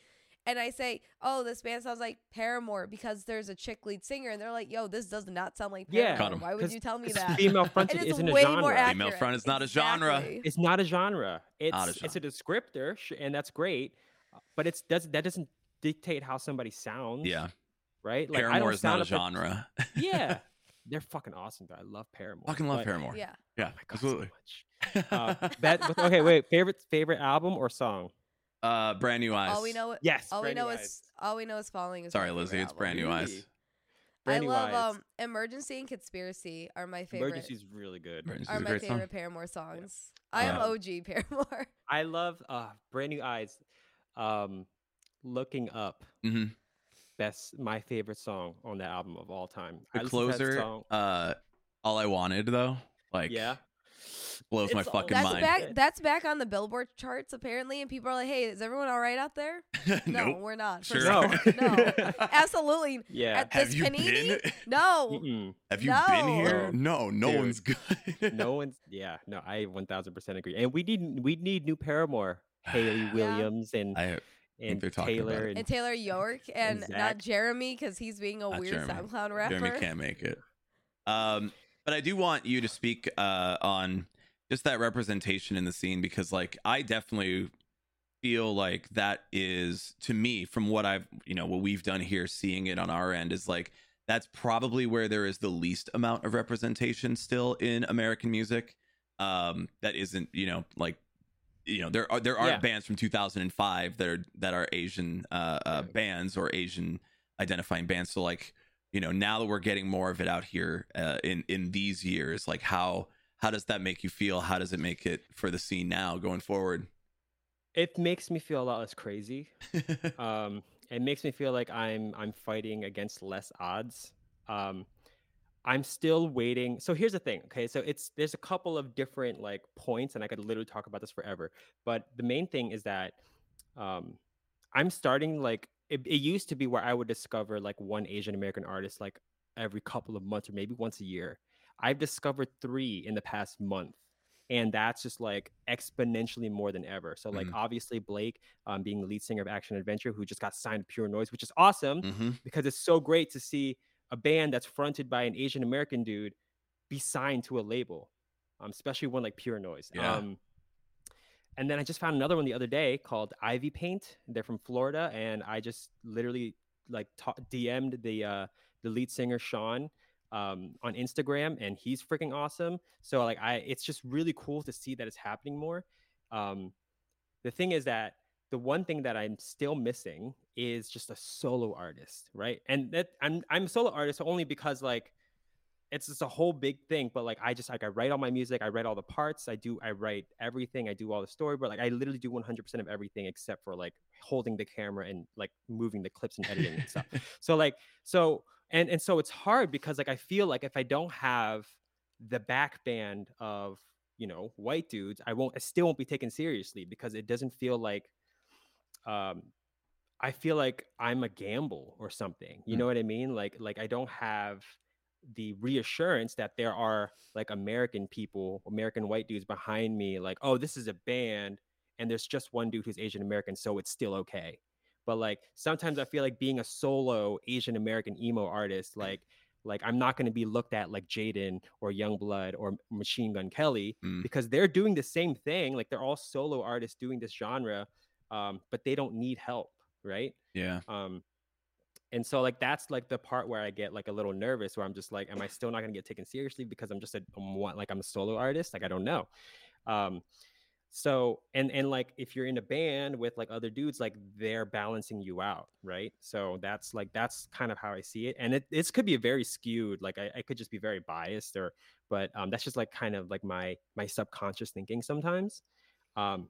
B: and I say, oh, this band sounds like Paramore because there's a chick lead singer, and they're like, yo, this does not sound like
C: Yeah.
B: Paramore.
A: Got 'em.
B: Why would you tell me that?
C: Female fronted
B: it's
C: isn't a genre.
B: more.
A: Female front is not a genre.
C: It's not a genre. It's
A: Not a
C: it's a descriptor, and that's great. uh, But it's does that doesn't dictate how somebody sounds.
A: Yeah,
C: right. Like I
A: Paramore
C: don't
A: is not a
C: sound up like-
A: genre.
C: yeah, they're fucking awesome. Though. I love Paramore.
A: Fucking love
C: but-
A: Paramore.
B: Yeah.
A: Yeah,
C: Oh my God, so
A: absolutely.
C: much. Uh, that, but- okay, wait. Favorite favorite album or song?
A: uh, brand new eyes.
B: All we know,
C: Yes.
B: all we know
C: Eyes.
B: is all we know is falling. Is
A: Sorry,
B: my
A: Lizzie. It's
B: album.
A: brand new eyes.
C: Brand
B: I
C: New
B: love
C: Eyes.
B: um, Emergency and Conspiracy are my favorite.
C: Emergency's really good.
A: Emergency
B: Are my
A: great song.
B: favorite Paramore songs. I am
C: Um,
B: OG Paramore.
C: I love uh Brand New Eyes. Um, Looking Up.
A: hmm
C: Best my favorite song on that album of all time. I
A: The
C: listen
A: closer,
C: song-
A: uh, all I wanted though, like
C: yeah.
A: blows my
C: It's all-
A: fucking
B: That's
A: mind.
B: back. That's back on the Billboard charts apparently, and people are like, "Hey, is everyone all right out there?" No,
A: nope.
B: we're not.
A: Sure.
B: First of no, absolutely.
C: yeah.
B: At
A: Have
B: this
A: you
B: panini,
A: been?
B: no.
C: Mm-mm.
A: Have you been here?
C: No.
A: No, no
C: Dude.
A: one's good.
C: no one's yeah no i 1000% agree and we need we need new paramore haley williams and
A: I
C: and
A: they're talking about
C: taylor and,
B: And Taylor York and not Jeremy because he's being a
A: Not
B: weird
A: Jeremy.
B: SoundCloud rapper.
A: Jeremy can't make it. Um, but I do want you to speak uh, on just that representation in the scene because, like, I definitely feel like that is to me from what I've you know what we've done here, seeing it on our end is like that's probably where there is the least amount of representation still in American music. Um, that isn't you know like you know there are there are
C: Yeah.
A: bands from 2005 that are that are Asian uh, uh, bands or Asian identifying bands. So like you know now that we're getting more of it out here uh, in in these years, like how how does that make you feel? How does it make it for the scene now going forward?
C: it makes me feel a lot less crazy um it makes me feel like i'm i'm fighting against less odds um i'm still waiting so here's the thing okay so it's there's a couple of different like points and i could literally talk about this forever but the main thing is that um i'm starting like it, it used to be where i would discover like one asian american artist like every couple of months or maybe once a year i've discovered three in the past month and that's just like exponentially more than ever so like
A: Mhm.
C: obviously blake um, being the lead singer of action adventure who just got signed to pure noise which is awesome
A: hmm
C: because it's so great to see a band that's fronted by an Asian American dude be signed to a label, um, especially one like Pure Noise.
A: Yeah.
C: Um, and then I just found another one the other day called Ivy Paint. They're from Florida, and I just literally like ta- DM'd the uh, the lead singer Sean um, on Instagram, and he's freaking awesome. So like I, it's just really cool to see that it's happening more. Um, the thing is that the one thing that I'm still missing is just a solo artist, right? And that I'm I'm a solo artist only because like it's just a whole big thing. But like I just like I write all my music, I write all the parts, I do I write everything, I do all the story, but like I literally do 100% of everything except for like holding the camera and like moving the clips and editing and stuff. So like so and and so it's hard because like I feel like if I don't have the back band of you know white dudes, I won't I still won't be taken seriously because it doesn't feel like um I feel like I'm a gamble or something. You
A: Mm.
C: know what I mean? Like like I don't have the reassurance that there are like American people, American white dudes behind me like, "Oh, this is a band and there's just one dude who's Asian American, so it's still okay." But like sometimes I feel like being a solo Asian American emo artist like like I'm not going to be looked at like Jaden or Yungblud or Machine Gun Kelly
A: Mm.
C: because they're doing the same thing. Like they're all solo artists doing this genre, um, but they don't need help, right?
A: Yeah.
C: Um, and so like that's like the part where I get like a little nervous, where I'm just like, am I still not gonna get taken seriously because I'm just a I'm what like I'm a solo artist? Like I don't know. Um, so and and like if you're in a band with like other dudes, like they're balancing you out, right? So that's like that's kind of how I see it, and it this could be very skewed. Like I, I could just be very biased, or but um, that's just like kind of like my my subconscious thinking sometimes. Um,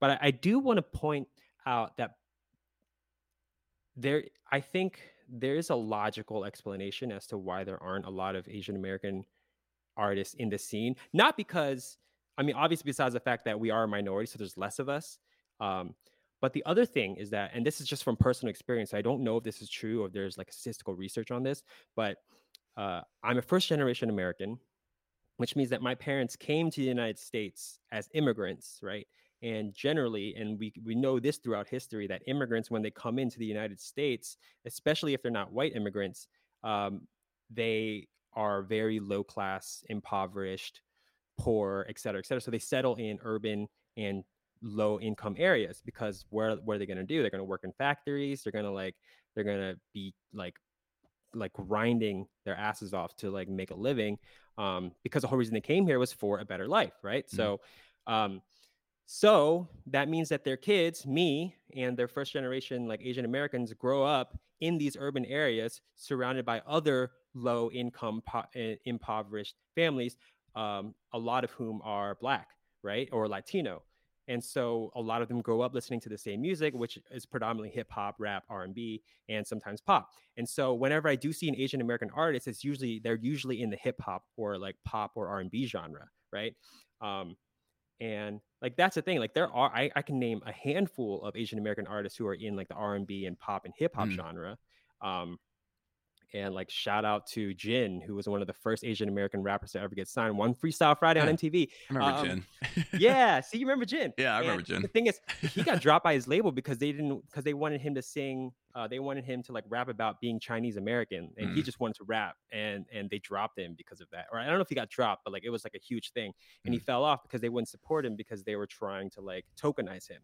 C: but I, I do want to point out that there I think there is a logical explanation as to why there aren't a lot of Asian American artists in the scene. Not because I mean, obviously, besides the fact that we are a minority, so there's less of us. Um, but the other thing is that, and this is just from personal experience, I don't know if this is true or if there's like a statistical research on this, but uh, I'm a first generation American, which means that my parents came to the United States as immigrants, right? And generally, and we, we know this throughout history, that immigrants, when they come into the United States, especially if they're not white immigrants, um, they are very low class, impoverished, poor, et cetera, et cetera. So they settle in urban and low income areas because where what are they going to do? They're going to work in factories. They're going to like they're going to be like like grinding their asses off to like make a living um, because the whole reason they came here was for a better life, right? Mm-hmm. So, um, so that means that their kids, me and their first generation like Asian Americans, grow up in these urban areas surrounded by other low income, po- eh, impoverished families, um, a lot of whom are black, right, or Latino. And so a lot of them grow up listening to the same music which is predominantly hip hop rap r&b and sometimes pop. And so whenever i do see an asian american artist it's usually they're usually in the hip hop or like pop or r&b genre right? Um, and like that's the thing like there are I, I can name a handful of asian american artists who are in like the r&b and pop and hip hop mm. genre um, and like shout out to Jin, who was one of the first Asian American rappers to ever get signed. One Freestyle Friday yeah, on MTV.
A: I remember um,
C: Jin. yeah, see, you remember Jin?
A: Yeah, I and remember Jin.
C: The thing is, he got dropped by his label because they didn't because they wanted him to sing. Uh, they wanted him to like rap about being Chinese American, and mm. he just wanted to rap, and and they dropped him because of that. Or I don't know if he got dropped, but like it was like a huge thing, and mm. he fell off because they wouldn't support him because they were trying to like tokenize him.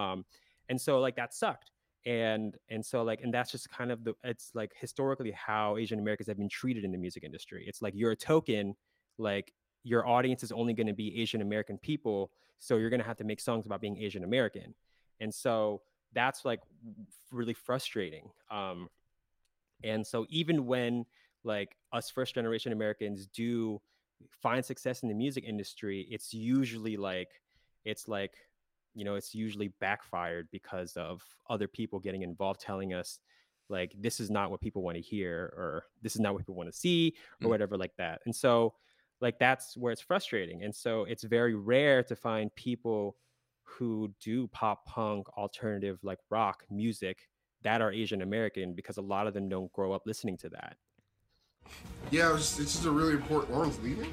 C: Um, and so like that sucked and and so like and that's just kind of the it's like historically how asian americans have been treated in the music industry. It's like you're a token like your audience is only going to be asian american people so you're going to have to make songs about being asian american. And so that's like really frustrating um and so even when like us first generation americans do find success in the music industry it's usually like it's like you know it's usually backfired because of other people getting involved telling us like this is not what people want to hear or this is not what people want to see or mm. whatever like that. And so like that's where it's frustrating. And so it's very rare to find people who do pop punk alternative like rock music that are asian american because a lot of them don't grow up listening to that.
D: Yeah it's just a really important Lauren's leaving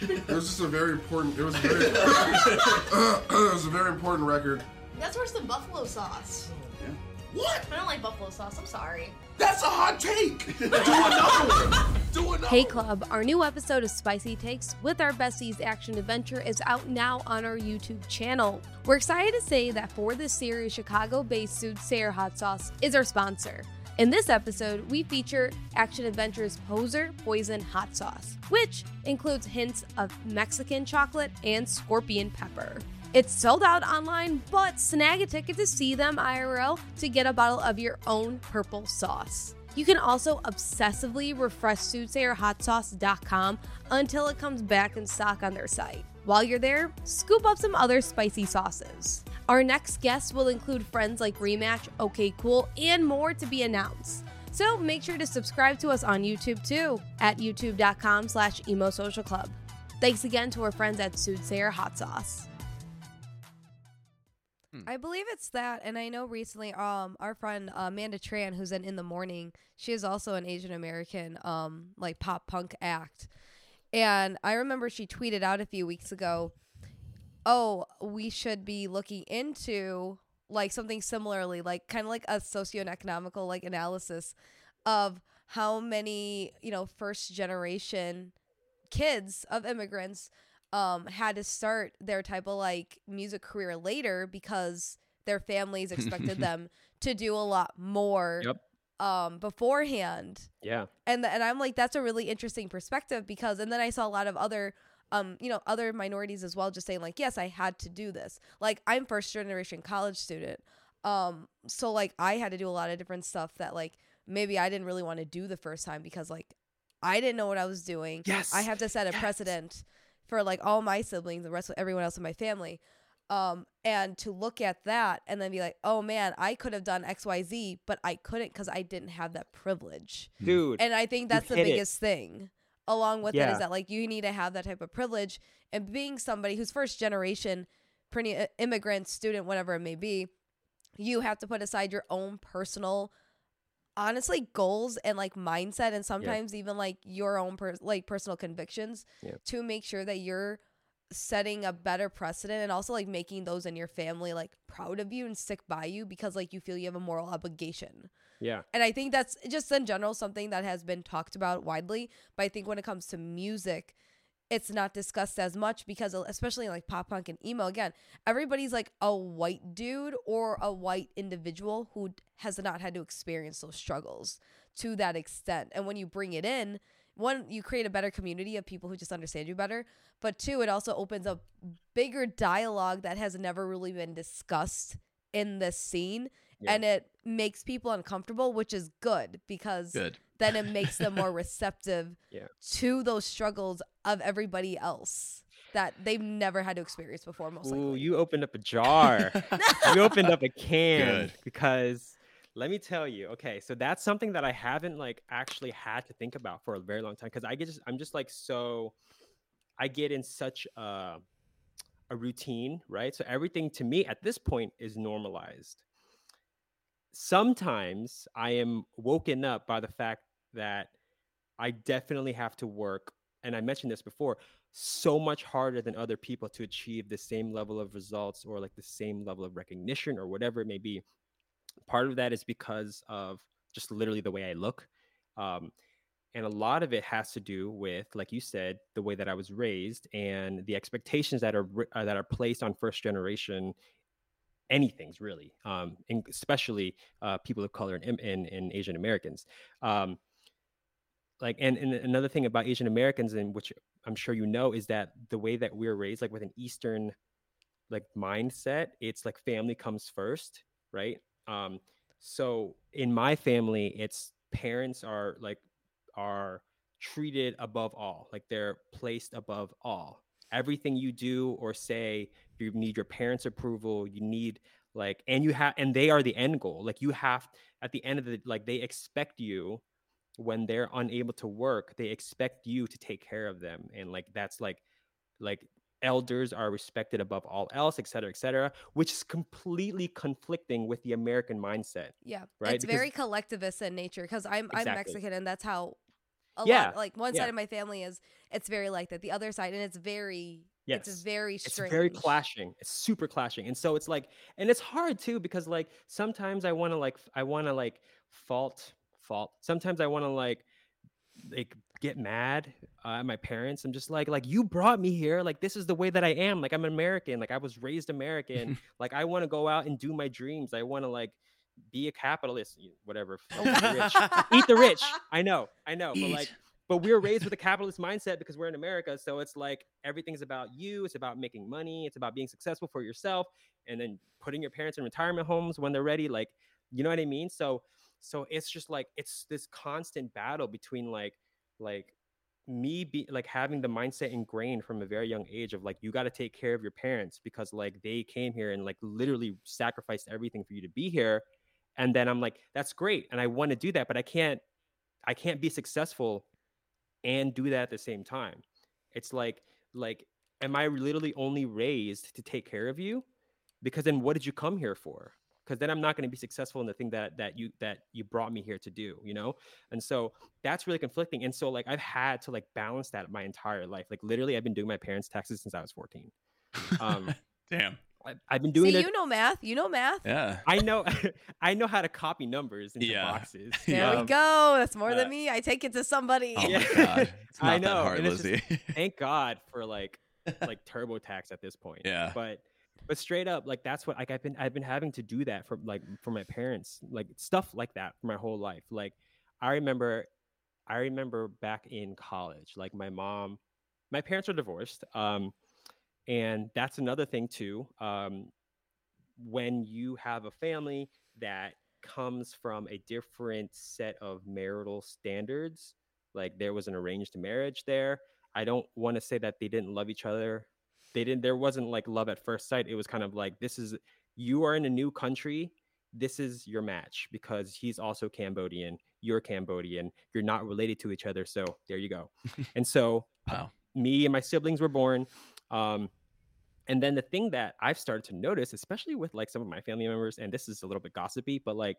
D: it was just a very important. It was a very. uh, it was a very important record.
E: That's worse than buffalo sauce.
D: Yeah. What?
E: I don't like buffalo sauce. I'm sorry.
D: That's a hot take. Do another one. Do another
F: Hey Club, our new episode of Spicy Takes with our besties action adventure is out now on our YouTube channel. We're excited to say that for this series, Chicago-based Soothsayer Hot Sauce is our sponsor. In this episode, we feature Action Adventure's Poser Poison Hot Sauce, which includes hints of Mexican chocolate and scorpion pepper. It's sold out online, but snag a ticket to see them IRL to get a bottle of your own purple sauce. You can also obsessively refresh soothsayerhotsauce.com until it comes back in stock on their site. While you're there, scoop up some other spicy sauces. Our next guests will include friends like Rematch, OK Cool, and more to be announced. So make sure to subscribe to us on YouTube too at youtube.com slash emo social club. Thanks again to our friends at Soothsayer Hot Sauce.
B: Hmm. I believe it's that, and I know recently, um, our friend uh, Amanda Tran, who's in In the Morning, she is also an Asian American, um, like pop punk act, and I remember she tweeted out a few weeks ago oh, we should be looking into like something similarly, like kind of like a socioeconomical like analysis of how many, you know, first generation kids of immigrants um had to start their type of like music career later because their families expected them to do a lot more
C: yep.
B: Um beforehand.
C: Yeah.
B: And th- and I'm like that's a really interesting perspective because and then I saw a lot of other um, you know, other minorities as well, just saying like, yes, I had to do this. Like I'm first generation college student. Um, so like I had to do a lot of different stuff that like maybe I didn't really want to do the first time because like I didn't know what I was doing.
C: Yes.
B: I have to set a yes. precedent for like all my siblings, the rest of everyone else in my family. Um, and to look at that and then be like, oh man, I could have done X, Y, Z, but I couldn't because I didn't have that privilege.
C: dude.
B: And I think that's the
C: hit it.
B: biggest thing. Along with it
C: Yeah.
B: is that like you need to have that type of privilege and being somebody who's first generation, pretty uh, immigrant, student, whatever it may be, you have to put aside your own personal honestly goals and like mindset and sometimes even like your own per- like personal convictions
C: Yeah.
B: to make sure that you're setting a better precedent and also like making those in your family like proud of you and stick by you because like you feel you have a moral obligation.
C: yeah.
B: And I think that's just in general something that has been talked about widely. But I think when it comes to music, it's not discussed as much because, uh, especially like pop punk and emo, again, everybody's like a white dude or a white individual who has not had to experience those struggles to that extent. And when you bring it in, one, you create a better community of people who just understand you better. But two, it also opens up bigger dialogue that has never really been discussed in this scene.
C: Yeah.
B: And it makes people uncomfortable, which is good because
A: Good.
B: then it makes them more receptive
C: Yeah.
B: to those struggles of everybody else that they've never had to experience before most
C: Ooh,
B: likely.
C: you opened up a jar. you opened up a can
A: Good.
C: because let me tell you. Okay, so that's something that I haven't like actually had to think about for a very long time because I get just I'm just like so I get in such a a routine, right? So everything to me at this point is normalized. Sometimes I am woken up by the fact that I definitely have to work, and I mentioned this before, so much harder than other people to achieve the same level of results or like the same level of recognition or whatever it may be. Part of that is because of just literally the way I look. Um, and a lot of it has to do with, like you said, the way that I was raised and the expectations that are uh, that are placed on first generation anything's really, um, especially uh, people of color and, and, and Asian Americans. Um, like, and, and another thing about Asian Americans, and which I'm sure you know, is that the way that we're raised, like with an Eastern like mindset, it's like family comes first, right? Um, so in my family, it's parents are like are treated above all, like they're placed above all. Everything you do or say, you need your parents' approval. You need like, and you have, and they are the end goal. Like you have at the end of the like, they expect you when they're unable to work. They expect you to take care of them, and like that's like, like elders are respected above all else, et cetera, et cetera, which is completely conflicting with the American mindset.
B: yeah,
C: right?
B: it's
C: Because-
B: very collectivist in nature because I'm I'm Mexican and that's how a
C: Yeah,
B: lot like one
C: yeah.
B: side of my family is it's very like that. The other side and it's very
C: Yes.
B: it's very
C: it's very clashing it's super clashing and so it's like and it's hard too because like sometimes i want to like I want to like fault fault sometimes i want to like like get mad uh, at my parents. I'm just like like you brought me here. Like this is the way that i am. Like i'm an american. Like i was raised american. Like i want to go out and do my dreams. I want to like be a capitalist. Whatever. Eat the rich. Eat the rich. I know. I know. But like but we're raised with a capitalist mindset because we're in America. So it's like everything's about you. It's about making money. It's about being successful for yourself, and then putting your parents in retirement homes when they're ready. Like, you know what I mean? So, so it's just like it's this constant battle between like, like me be like having the mindset ingrained from a very young age of like you got to take care of your parents because like they came here and like literally sacrificed everything for you to be here and then i'm like that's great and i want to do that but i can't i can't be successful and do that at the same time. It's like like am I literally only raised to take care of you? Because then what did you come here for? Because then I'm not going to be successful in the thing that that you that you brought me here to do, you know? And so that's really conflicting. And so like I've had to like balance that my entire life. Like literally I've been doing my parents' taxes since I was 14. Um
A: Damn.
C: I, I've been doing
B: See,
C: it.
B: you know math. You know math.
A: Yeah.
C: I know I know how to copy numbers into
A: Yeah.
C: boxes.
B: There we
C: Um,
B: go. That's more
C: uh,
B: than me. I take it to somebody.
A: Oh
C: Yeah.
A: my god. It's not
C: I
A: that
C: know,
A: hard,
C: and it's just-
A: Lizzie.
C: thank God for like like TurboTax at this point.
A: Yeah.
C: But but straight up, like that's what like I've been I've been having to do that for like for my parents, like stuff like that for my whole life. Like I remember I remember back in college, like my mom, my parents are divorced. Um and that's another thing too. Um when you have a family that comes from a different set of marital standards, like there was an arranged marriage there. I don't want to say that they didn't love each other. They didn't there wasn't like love at first sight. It was kind of like this is you are in a new country. This is your match because he's also Cambodian. You're Cambodian. You're not related to each other. So there you go. and so
A: Wow.
C: me and my siblings were born. Um, and then the thing that I've started to notice, especially with like some of my family members, and this is a little bit gossipy, but like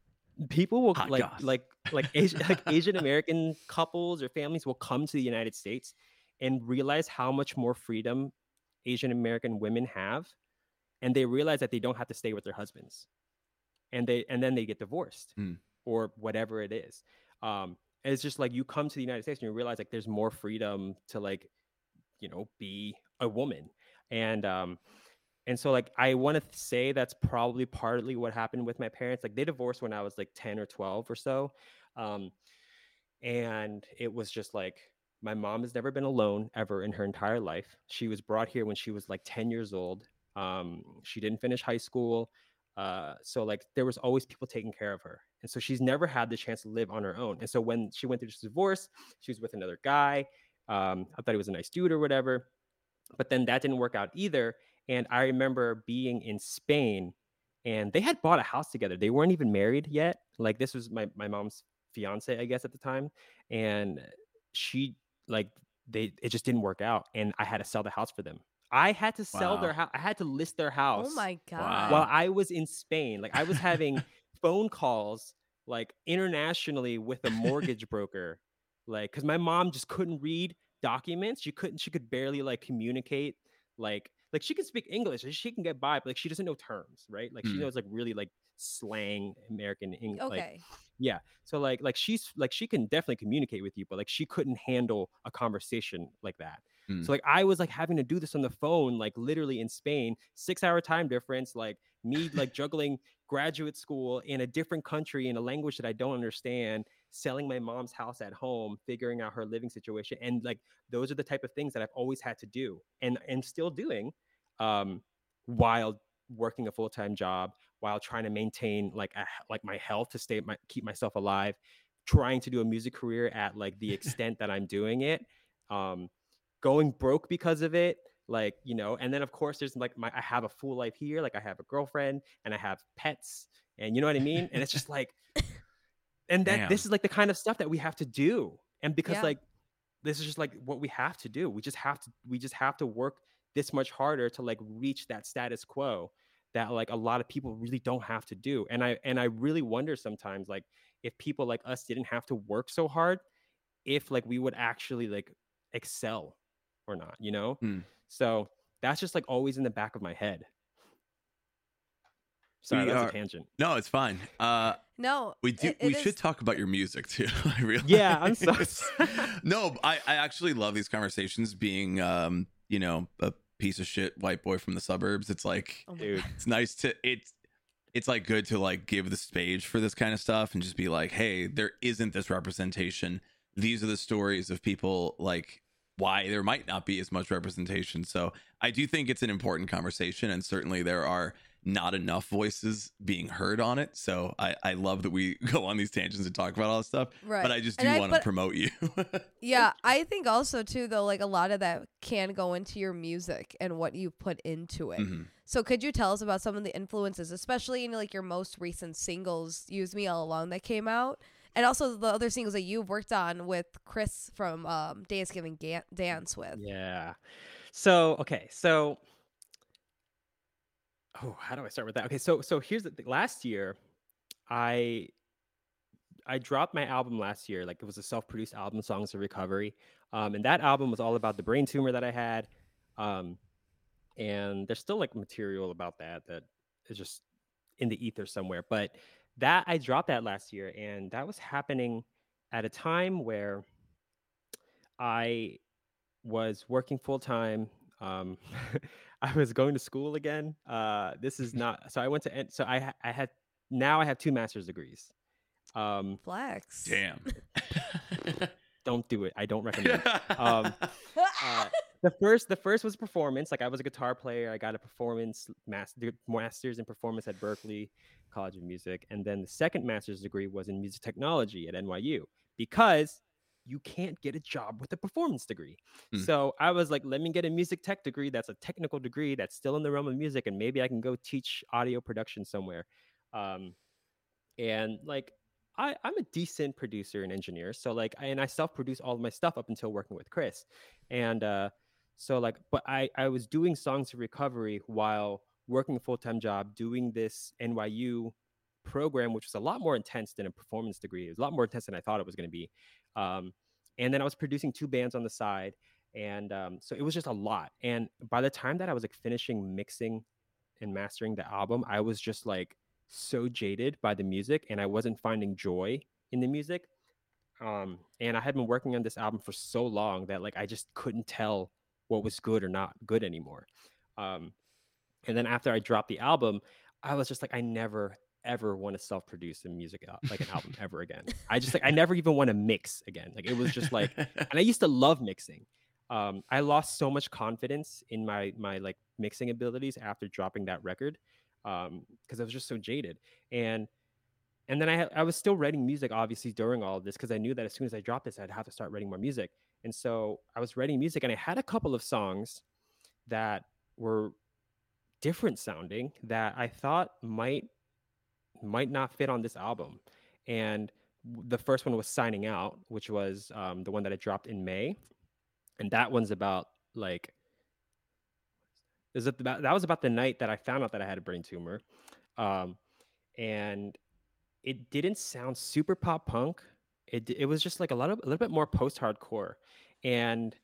C: people will
A: Hot
C: like
A: goss.
C: like like Asian like Asian American couples or families will come to the United States and realize how much more freedom Asian American women have, and they realize that they don't have to stay with their husbands, and they and then they get divorced
A: Hmm.
C: or whatever it is. Um, and it's just like you come to the United States and you realize like there's more freedom to like, you know, be a woman, and um, and so like I want to say that's probably partly what happened with my parents. Like they divorced when I was like ten or twelve or so, um, and it was just like my mom has never been alone ever in her entire life. She was brought here when she was like 10 years old. Um, she didn't finish high school. Uh, so like there was always people taking care of her. And so she's never had the chance to live on her own. And so when she went through this divorce, she was with another guy. Um, I thought he was a nice dude or whatever. But then that didn't work out either. And I remember being in Spain and they had bought a house together. They weren't even married yet. Like this was my, my mom's fiance, I guess, at the time. And she like they it just didn't work out. And I had to sell the house for them. I had to sell their house. I had to list their oh house
B: Oh my god.
A: Wow.
C: while I was in Spain. Like I was having phone calls like internationally with a mortgage broker. Like cuz my mom just couldn't read documents. She couldn't she could barely like communicate like like she can speak English, she can get by, but like she doesn't know terms, right? Like she
A: Hmm.
C: knows like really like slang American English. Like,
B: Okay.
C: yeah. So like like she's like she can definitely communicate with you, but like she couldn't handle a conversation like that.
A: Mm.
C: So like I was like having to do this on the phone, like literally in Spain, six hour time difference, like me like juggling graduate school in a different country in a language that I don't understand, selling my mom's house at home, figuring out her living situation. And like those are the type of things that I've always had to do and and still doing um while working a full-time job while trying to maintain like a, like my health to stay my keep myself alive trying to do a music career at like the extent that i'm doing it um going broke because of it like you know and then of course there's like my i have a full life here like i have a girlfriend and i have pets and you know what i mean and it's just like and that this is like the kind of stuff that we have to do. And because
B: Yeah.
C: like this is just like what we have to do. We just have to we just have to work this much harder to like reach that status quo that like a lot of people really don't have to do. And i and i really wonder sometimes like if people like us didn't have to work so hard if like we would actually like excel or not you know?
A: Hmm.
C: so that's just like always in the back of my head sorry
A: We
C: that's
A: are-
C: a tangent
A: No, it's fine. Uh,
B: No.
A: we do.
B: it-
A: we
B: it
A: should talk about your music too. I realize.
C: Yeah, I'm so
A: no, I, I actually love these conversations. Being, um, you know, a piece of shit white boy from the suburbs. It's like
B: Oh
C: dude
A: it's nice to it's it's like good to like give the stage for this kind of stuff and just be like, hey, there isn't this representation. These are the stories of people like why there might not be as much representation. So I do think it's an important conversation, and certainly there are not enough voices being heard on it. So I, I love that we go on these tangents and talk about all this stuff.
B: Right.
A: But I just
B: And
A: do
B: I-
A: want to promote you.
B: Yeah, I think also too though, like a lot of that can go into your music and what you put into it.
A: Mhm.
B: So could you tell us about some of the influences, especially in like your most recent singles, "Use Me All Alone" that came out, and also the other singles that you've worked on with Chris from um, Giving Ga- Dance with?
C: Yeah. So okay, so oh, how do I start with that? Okay, so so here's the thing. Last year, I I dropped my album last year. Like it was a self-produced album, Songs of Recovery, um, and that album was all about the brain tumor that I had. Um, and there's still like material about that that is just in the ether somewhere. But that I dropped that last year, and that was happening at a time where I was working full time. Um, I was going to school again. Uh, this is not so. I went to en- so I I had now I have two master's degrees. Um,
B: Flex.
A: Damn.
C: don't do it. I don't recommend. Um, uh, the first the first was performance. Like I was a guitar player. I got a performance master masters in performance at Berklee College of Music, and then the second master's degree was in music technology at NYU because you can't get a job with a performance degree.
A: Hmm.
C: So I was like, let me get a music tech degree. That's a technical degree that's still in the realm of music, and maybe I can go teach audio production somewhere. Um, and like, I, I'm a decent producer and engineer. So like, I, and I self-produce all of my stuff up until working with Chris. And uh, so like, but I I was doing songs of recovery while working a full-time job, doing this NYU program, which was a lot more intense than a performance degree. It was a lot more intense than I thought it was going to be. Um, and then I was producing two bands on the side, and um, so it was just a lot. And by the time that I was like finishing mixing and mastering the album, I was just like so jaded by the music, and I wasn't finding joy in the music. Um, and I had been working on this album for so long that like I just couldn't tell what was good or not good anymore. Um, and then after I dropped the album, I was just like, I never ever want to self-produce a music like an album ever again. I just like I never even want to mix again. Like it was just like, and I used to love mixing. Um, I lost so much confidence in my my like mixing abilities after dropping that record um because I was just so jaded and and then I I was still writing music obviously during all of this because I knew that as soon as I dropped this I'd have to start writing more music and so I was writing music and I had a couple of songs that were different sounding that I thought might might not fit on this album. And the first one was signing out which was um, the one that I dropped in May. And that one's about like is it about that was about the night that I found out that I had a brain tumor, um, and it didn't sound super pop punk. It it was just like a lot of a little bit more post hardcore, and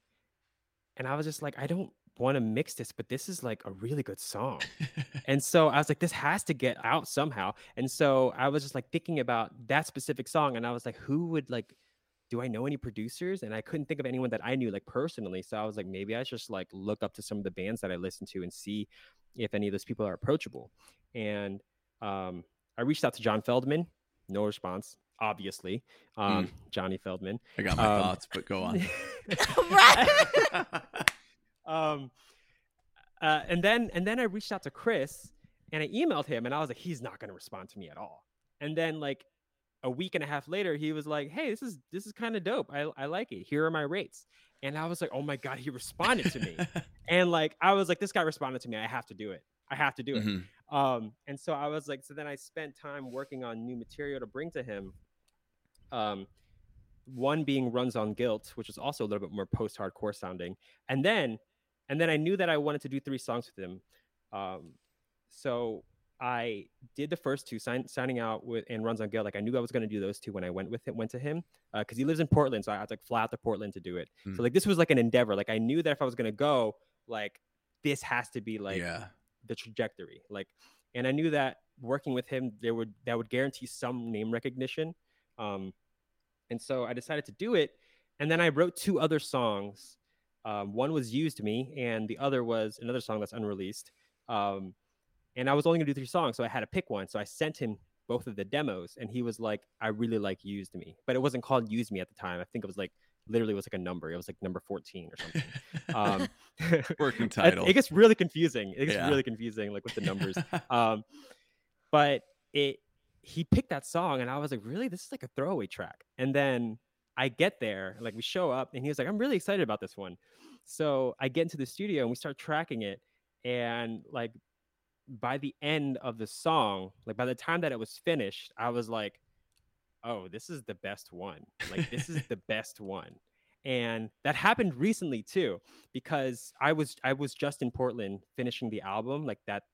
C: and I was just like I don't want to mix this, but this is like a really good song. And so I was like, this has to get out somehow. And so I was just like thinking about that specific song, and I was like, who would like do I know any producers? And I couldn't think of anyone that I knew like personally. So I was like, maybe I should just like look up to some of the bands that I listen to and see if any of those people are approachable. And um, I reached out to John Feldmann, no response, obviously. Um, Johnny Feldmann.
A: I got my
C: Um,
A: thoughts, but go on.
C: Um, uh, and then and then I reached out to Chris and I emailed him and I was like, he's not going to respond to me at all. And then like a week and a half later, he was like, hey, this is this is kind of dope. I I like it. Here are my rates. And I was like, oh my god, he responded to me. and like I was like, this guy responded to me. I have to do it. I have to do it.
A: Mhm.
C: Um, and so I was like, so then I spent time working on new material to bring to him. Um, one being runs on guilt, which is also a little bit more post-hardcore sounding, and then, and then I knew that I wanted to do three songs with him. Um, so I did the first two, sign, signing out with and runs on guilt. Like I knew I was going to do those two when I went with him, went to him, because he lives in Portland, so I had to fly out to Portland to do it.
A: Hmm.
C: So like this was like an endeavor. Like I knew that if I was going to go, like this has to be like
A: yeah.
C: the trajectory like and i knew that working with him there would that would guarantee some name recognition um and so i decided to do it and then i wrote two other songs um, one was used me and the other was another song that's unreleased um and i was only going to do three songs so i had to pick one so i sent him both of the demos and he was like i really like used me but it wasn't called used me at the time i think it was like literally was like a number it was like number 14 or something um
A: Working title.
C: It, gets really confusing. It gets
A: Yeah.
C: really confusing, like with the numbers. um, but it he picked that song, and I was like, really, this is like a throwaway track. And then I get there, like we show up, and he was like, I'm really excited about this one. So I get into the studio and we start tracking it, and like by the end of the song, like by the time that it was finished, I was like, oh, this is the best one. Like this is the best one. And that happened recently too because I was I was just in Portland finishing the album like that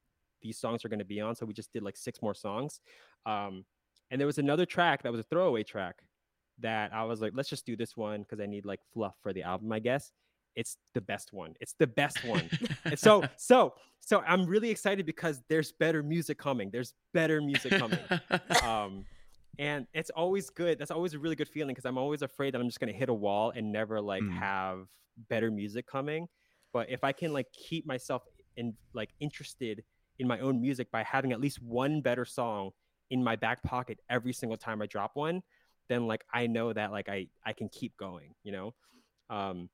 C: these songs are going to be on so we just did like six more songs um and there was another track that was a throwaway track that I was like let's just do this one because I need like fluff for the album I guess. It's the best one. It's the best one. And so so so I'm really excited because there's better music coming. There's better music coming. Um and it's always good. That's always a really good feeling because i'm always afraid that i'm just going to hit a wall and never like
A: Mm.
C: have better music coming. But if i can like keep myself in like interested in my own music by having at least one better song in my back pocket every single time i drop one then like i know that like i i can keep going you know um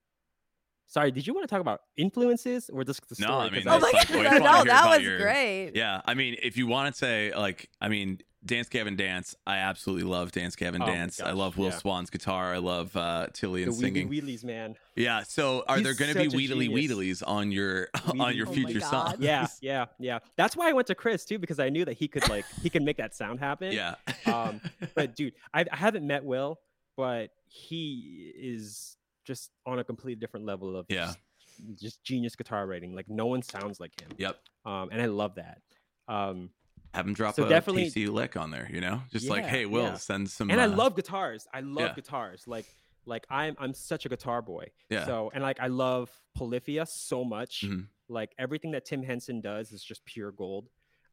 C: sorry did you want to talk about influences or just the
A: No,
C: story
A: I
C: 'Cause
A: mean,
B: Oh my
A: like,
B: god,
A: we just
B: no, that was
A: your-
B: great.
A: yeah. I mean, if you want to say like, I mean, Dance Gavin Dance. I absolutely love Dance Gavin
C: Oh
A: Dance. I love Will
C: yeah.
A: Swan's guitar. I love uh, Tilian
C: The
A: singing.
C: wheelie wheelies, man.
A: Yeah. So are
C: He's
A: there going to be
C: such a
A: Wheedly. Wheedlies on your on your
C: Wheedly
B: Oh my
A: future
B: God.
A: songs?
C: Yeah, yeah, yeah. That's why I went to Chris too because I knew that he could like he can make that sound happen.
A: Yeah.
C: Um, but dude, I, I haven't met Will, but he is just on a completely different level of
A: Yeah.
C: just, just genius guitar writing. Like no one sounds like him.
A: yep.
C: Um, and I love that. Um,
A: Have him drop
C: So
A: a
C: definitely-
A: tasty lick on there. You know, just like, hey, Will,
C: yeah.
A: send some.
C: and I
A: uh,
C: love guitars. I love
A: yeah.
C: guitars. Like like I'm I'm such a guitar boy.
A: Yeah.
C: So and like I love Polyphia so much.
A: Mhm.
C: Like everything that Tim Henson does is just pure gold.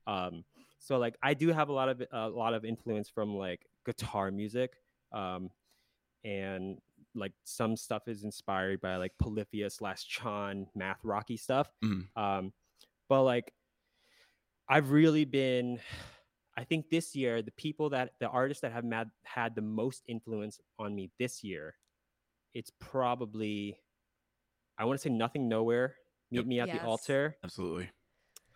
C: Um, so like I do have a lot of a lot of influence from like guitar music. Um, and like some stuff is inspired by like Polyphia slash Chon math rocky stuff.
A: Mhm.
C: Um, but like I've really been I think this year the people that the artists that have mad, had the most influence on me this year, it's probably I want to say nothing nowhere. Meet
A: Yep.
C: me at
B: Yes.
C: the altar.
A: Absolutely.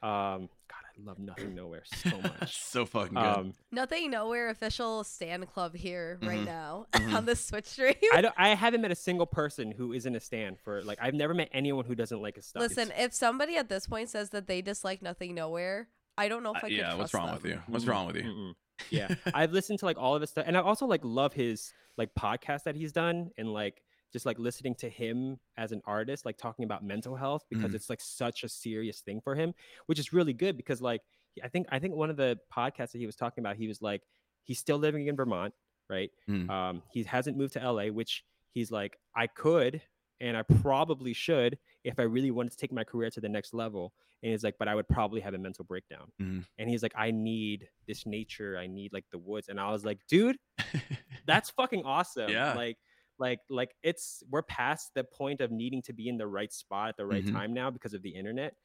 C: Um, God, I love nothing nowhere so much.
A: so fucking good.
C: um,
B: Nothing Nowhere official stand club here right
A: Mhm.
B: now
A: Mhm.
B: on the Twitch stream.
C: I don't. I haven't met a single person who isn't a stand for like. I've never met anyone who doesn't like a stuff.
B: Listen, if somebody at this point says that they dislike Nothing Nowhere, I don't know if
A: Uh,
B: I could
A: yeah. What's
B: trust
A: wrong with you? What's wrong with you?
C: mm-mm. yeah i've listened to like all of his stuff and i also like love his like podcast that he's done and like just like listening to him as an artist like talking about mental health because
A: Mhm.
C: it's like such a serious thing for him which is really good because like i think i think one of the podcasts that he was talking about he was like he's still living in vermont right
A: Mm.
C: um he hasn't moved to la which he's like i could and i probably should if i really wanted to take my career to the next level and he's like but i would probably have a mental breakdown
A: Mhm.
C: and he's like i need this nature i need like the woods and i was like dude that's fucking awesome
A: Yeah.
C: like like like it's we're past the point of needing to be in the right spot at the right
A: Mhm.
C: time now because of the internet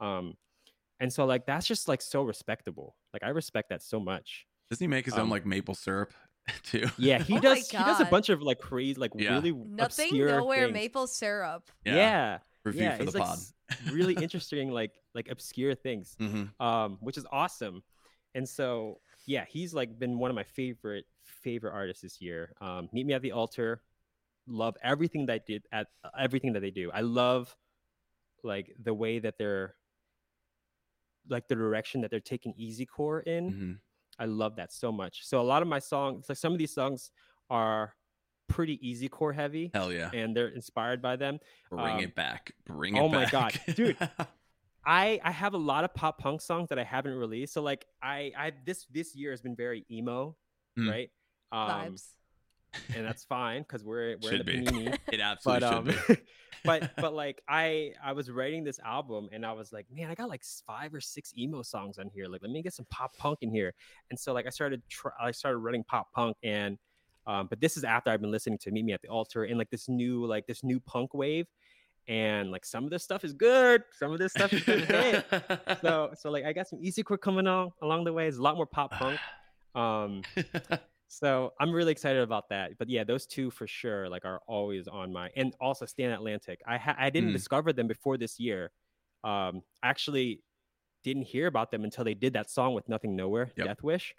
C: um and so like that's just like so respectable like i respect that so much
A: Doesn't he make his own
C: Um,
A: like maple syrup too?
C: yeah he
B: Oh
C: does he does a bunch of like crazy like
A: Yeah.
C: really
B: Nothing
C: obscure
B: Nowhere
C: things.
B: maple syrup.
C: yeah
A: Review
C: yeah
A: for the
C: like
A: pod.
C: really interesting like like obscure things
A: hmm
C: um, which is awesome. And so, yeah, he's like been one of my favorite favorite artists this year. Um, Meet Me at the Altar, love everything that did at everything that they do. I love like the way that they're like the direction that they're taking easycore in.
A: hmm
C: I love that so much. So a lot of my songs, like some of these songs, are pretty easycore heavy,
A: Hell yeah.
C: and they're inspired by them.
A: Bring
C: um,
A: it back. Bring it back.
C: oh
A: back.
C: my God, dude. I I have a lot of pop punk songs that I haven't released. So like I I this this year has been very emo,
A: Mm.
C: right? Um,
B: Vibes.
C: and that's fine because we're we're
A: Should
C: in
A: be.
C: the panini.
A: it absolutely
C: But
A: should
C: um,
A: be.
C: but but like I I was writing this album and I was like, man, I got like five or six emo songs on here. Like, let me get some pop punk in here. And so like I started try, I started writing pop punk and um, but this is after I've been listening to Meet Me at the Altar and like this new like this new punk wave. And like some of this stuff is good, some of this stuff is good. so so like I got some easycore coming on along the way. It's a lot more pop punk. Um so I'm really excited about that. But yeah, those two for sure like are always on my and also Stand Atlantic. I ha- I didn't
A: Mm.
C: discover them before this year. Um I actually didn't hear about them until they did that song with Nothing Nowhere,
A: Yep.
C: Death Wish.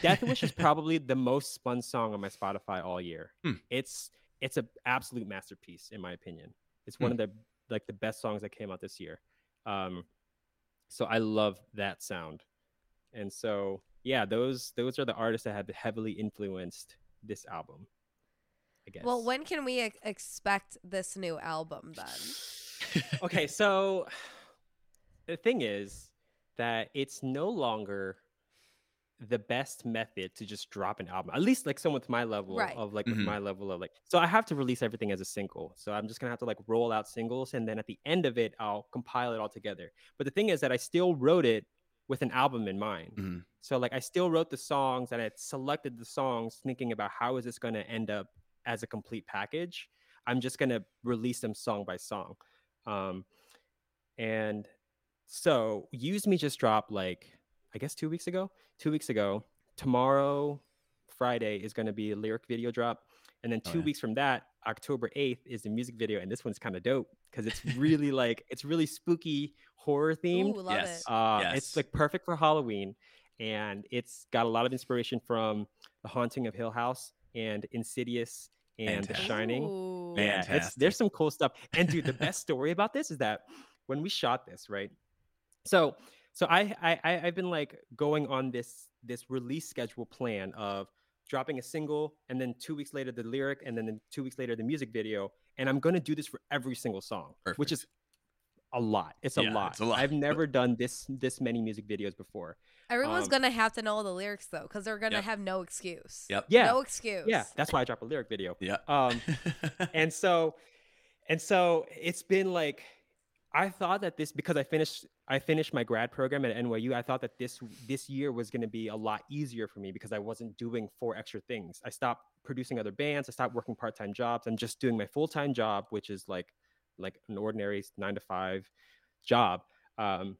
C: Death Wish is probably the most spun song on my Spotify all year.
A: Hmm.
C: It's it's an absolute masterpiece in my opinion. It's one
A: Hmm.
C: of the like the best songs that came out this year. Um so I love that sound. And so yeah, those those are the artists that have heavily influenced this album. I guess.
B: Well, when can we ex- expect this new album then?
C: okay, so the thing is that it's no longer the best method to just drop an album. At least like someone with my level
B: Right.
C: of like with
A: Mhm.
C: my level of like so I have to release everything as a single. So I'm just gonna have to like roll out singles and then at the end of it I'll compile it all together. But the thing is that I still wrote it with an album in mind.
A: Mhm.
C: So like I still wrote the songs and I selected the songs thinking about how is this going to end up as a complete package. I'm just going to release them song by song. Um and so Use Me just drop like I guess 2 weeks ago. 2 weeks ago. Tomorrow Friday is going to be a lyric video drop and then
A: Oh,
C: 2
A: yeah.
C: weeks from that October 8th is the music video and this one's kind of dope cuz it's really like it's really spooky horror themed.
B: Ooh, love
A: Yes.
B: it.
C: Uh,
A: Yes.
C: It's like perfect for Halloween, and it's got a lot of inspiration from The Haunting of Hill House and Insidious and The Shining.
B: Ooh.
C: Yeah,
A: Fantastic.
C: there's some cool stuff. And dude, the best story about this is that when we shot this, right? So so I I I- I've been like going on this this release schedule plan of dropping a single and then two weeks later the lyric and then two weeks later the music video. And I'm gonna do this for every single song, which is a lot. It's a
A: Yeah,
C: lot.
A: it's a lot.
C: I've never done this this many music videos before.
B: Everyone's
C: Um,
B: gonna have to know all the lyrics though, because they're gonna
A: Yep.
B: have no excuse.
A: Yep.
C: Yeah.
B: No excuse.
C: Yeah, that's why I drop a lyric video.
A: Yeah.
C: Um, and so and so it's been like i thought that this because i finished i finished my grad program at nyu i thought that this this year was going to be a lot easier for me because i wasn't doing four extra things. I stopped producing other bands i stopped working part-time jobs i'm just doing my full-time job which is like like an ordinary nine to five job um,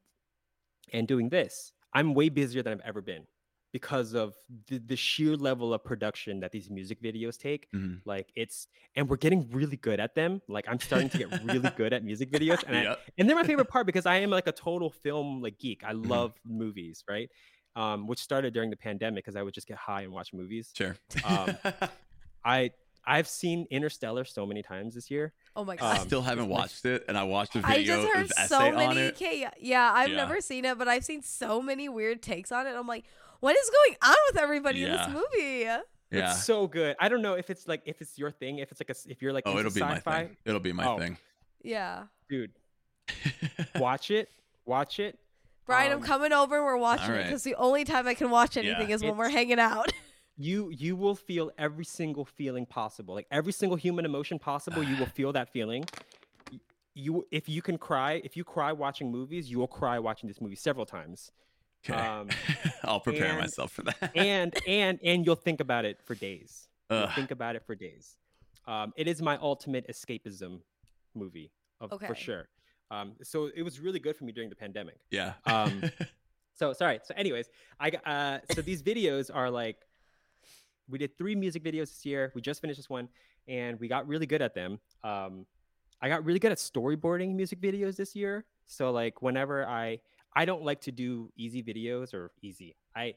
C: and doing this. I'm way busier than i've ever been because of the, the sheer level of production that these music videos take
A: Mhm.
C: like it's and we're getting really good at them like i'm starting to get really good at music videos and, I, and they're my favorite part because i am like a total film like geek i
A: Mhm.
C: love movies right um, which started during the pandemic because i would just get high and watch movies
A: Sure.
C: Um, i i've seen interstellar so many times this year
B: Oh my god.
C: um,
A: still haven't watched it, and I watched a
B: I
A: video
B: just heard
A: essay
B: so
A: on
B: many.
A: it.
B: Okay, yeah, I've
A: Yeah.
B: never seen it, but I've seen so many weird takes on it. I'm like, what is going on with everybody in this movie?
A: Yeah.
C: it's so good i don't know if it's like if it's your thing if it's like a, if you're like
A: oh, it'll be my
C: sci-fi
A: thing. It'll be my
C: Oh.
A: thing.
B: Yeah.
C: dude watch it watch it
B: Brian,
C: Um,
B: I'm coming over and we're watching it because the only time I can watch anything
A: Yeah.
B: is when we're hanging out.
C: you you will feel every single feeling possible like every single human emotion possible you will feel that feeling you if you can cry if you cry watching movies you will cry watching this movie several times
A: Okay.
C: um,
A: I'll prepare
C: and-
A: myself for that.
C: and and and you'll think about it for days. You'll think about it for days. Um, it is my ultimate escapism movie of,
B: Okay.
C: for sure. Um, so it was really good for me during the pandemic.
A: Yeah.
C: um, so sorry. So anyways i got uh so these videos are like we did three music videos this year. We just finished this one and we got really good at them. Um i got really good at storyboarding music videos this year. So like whenever i i don't like to do easy videos or easy i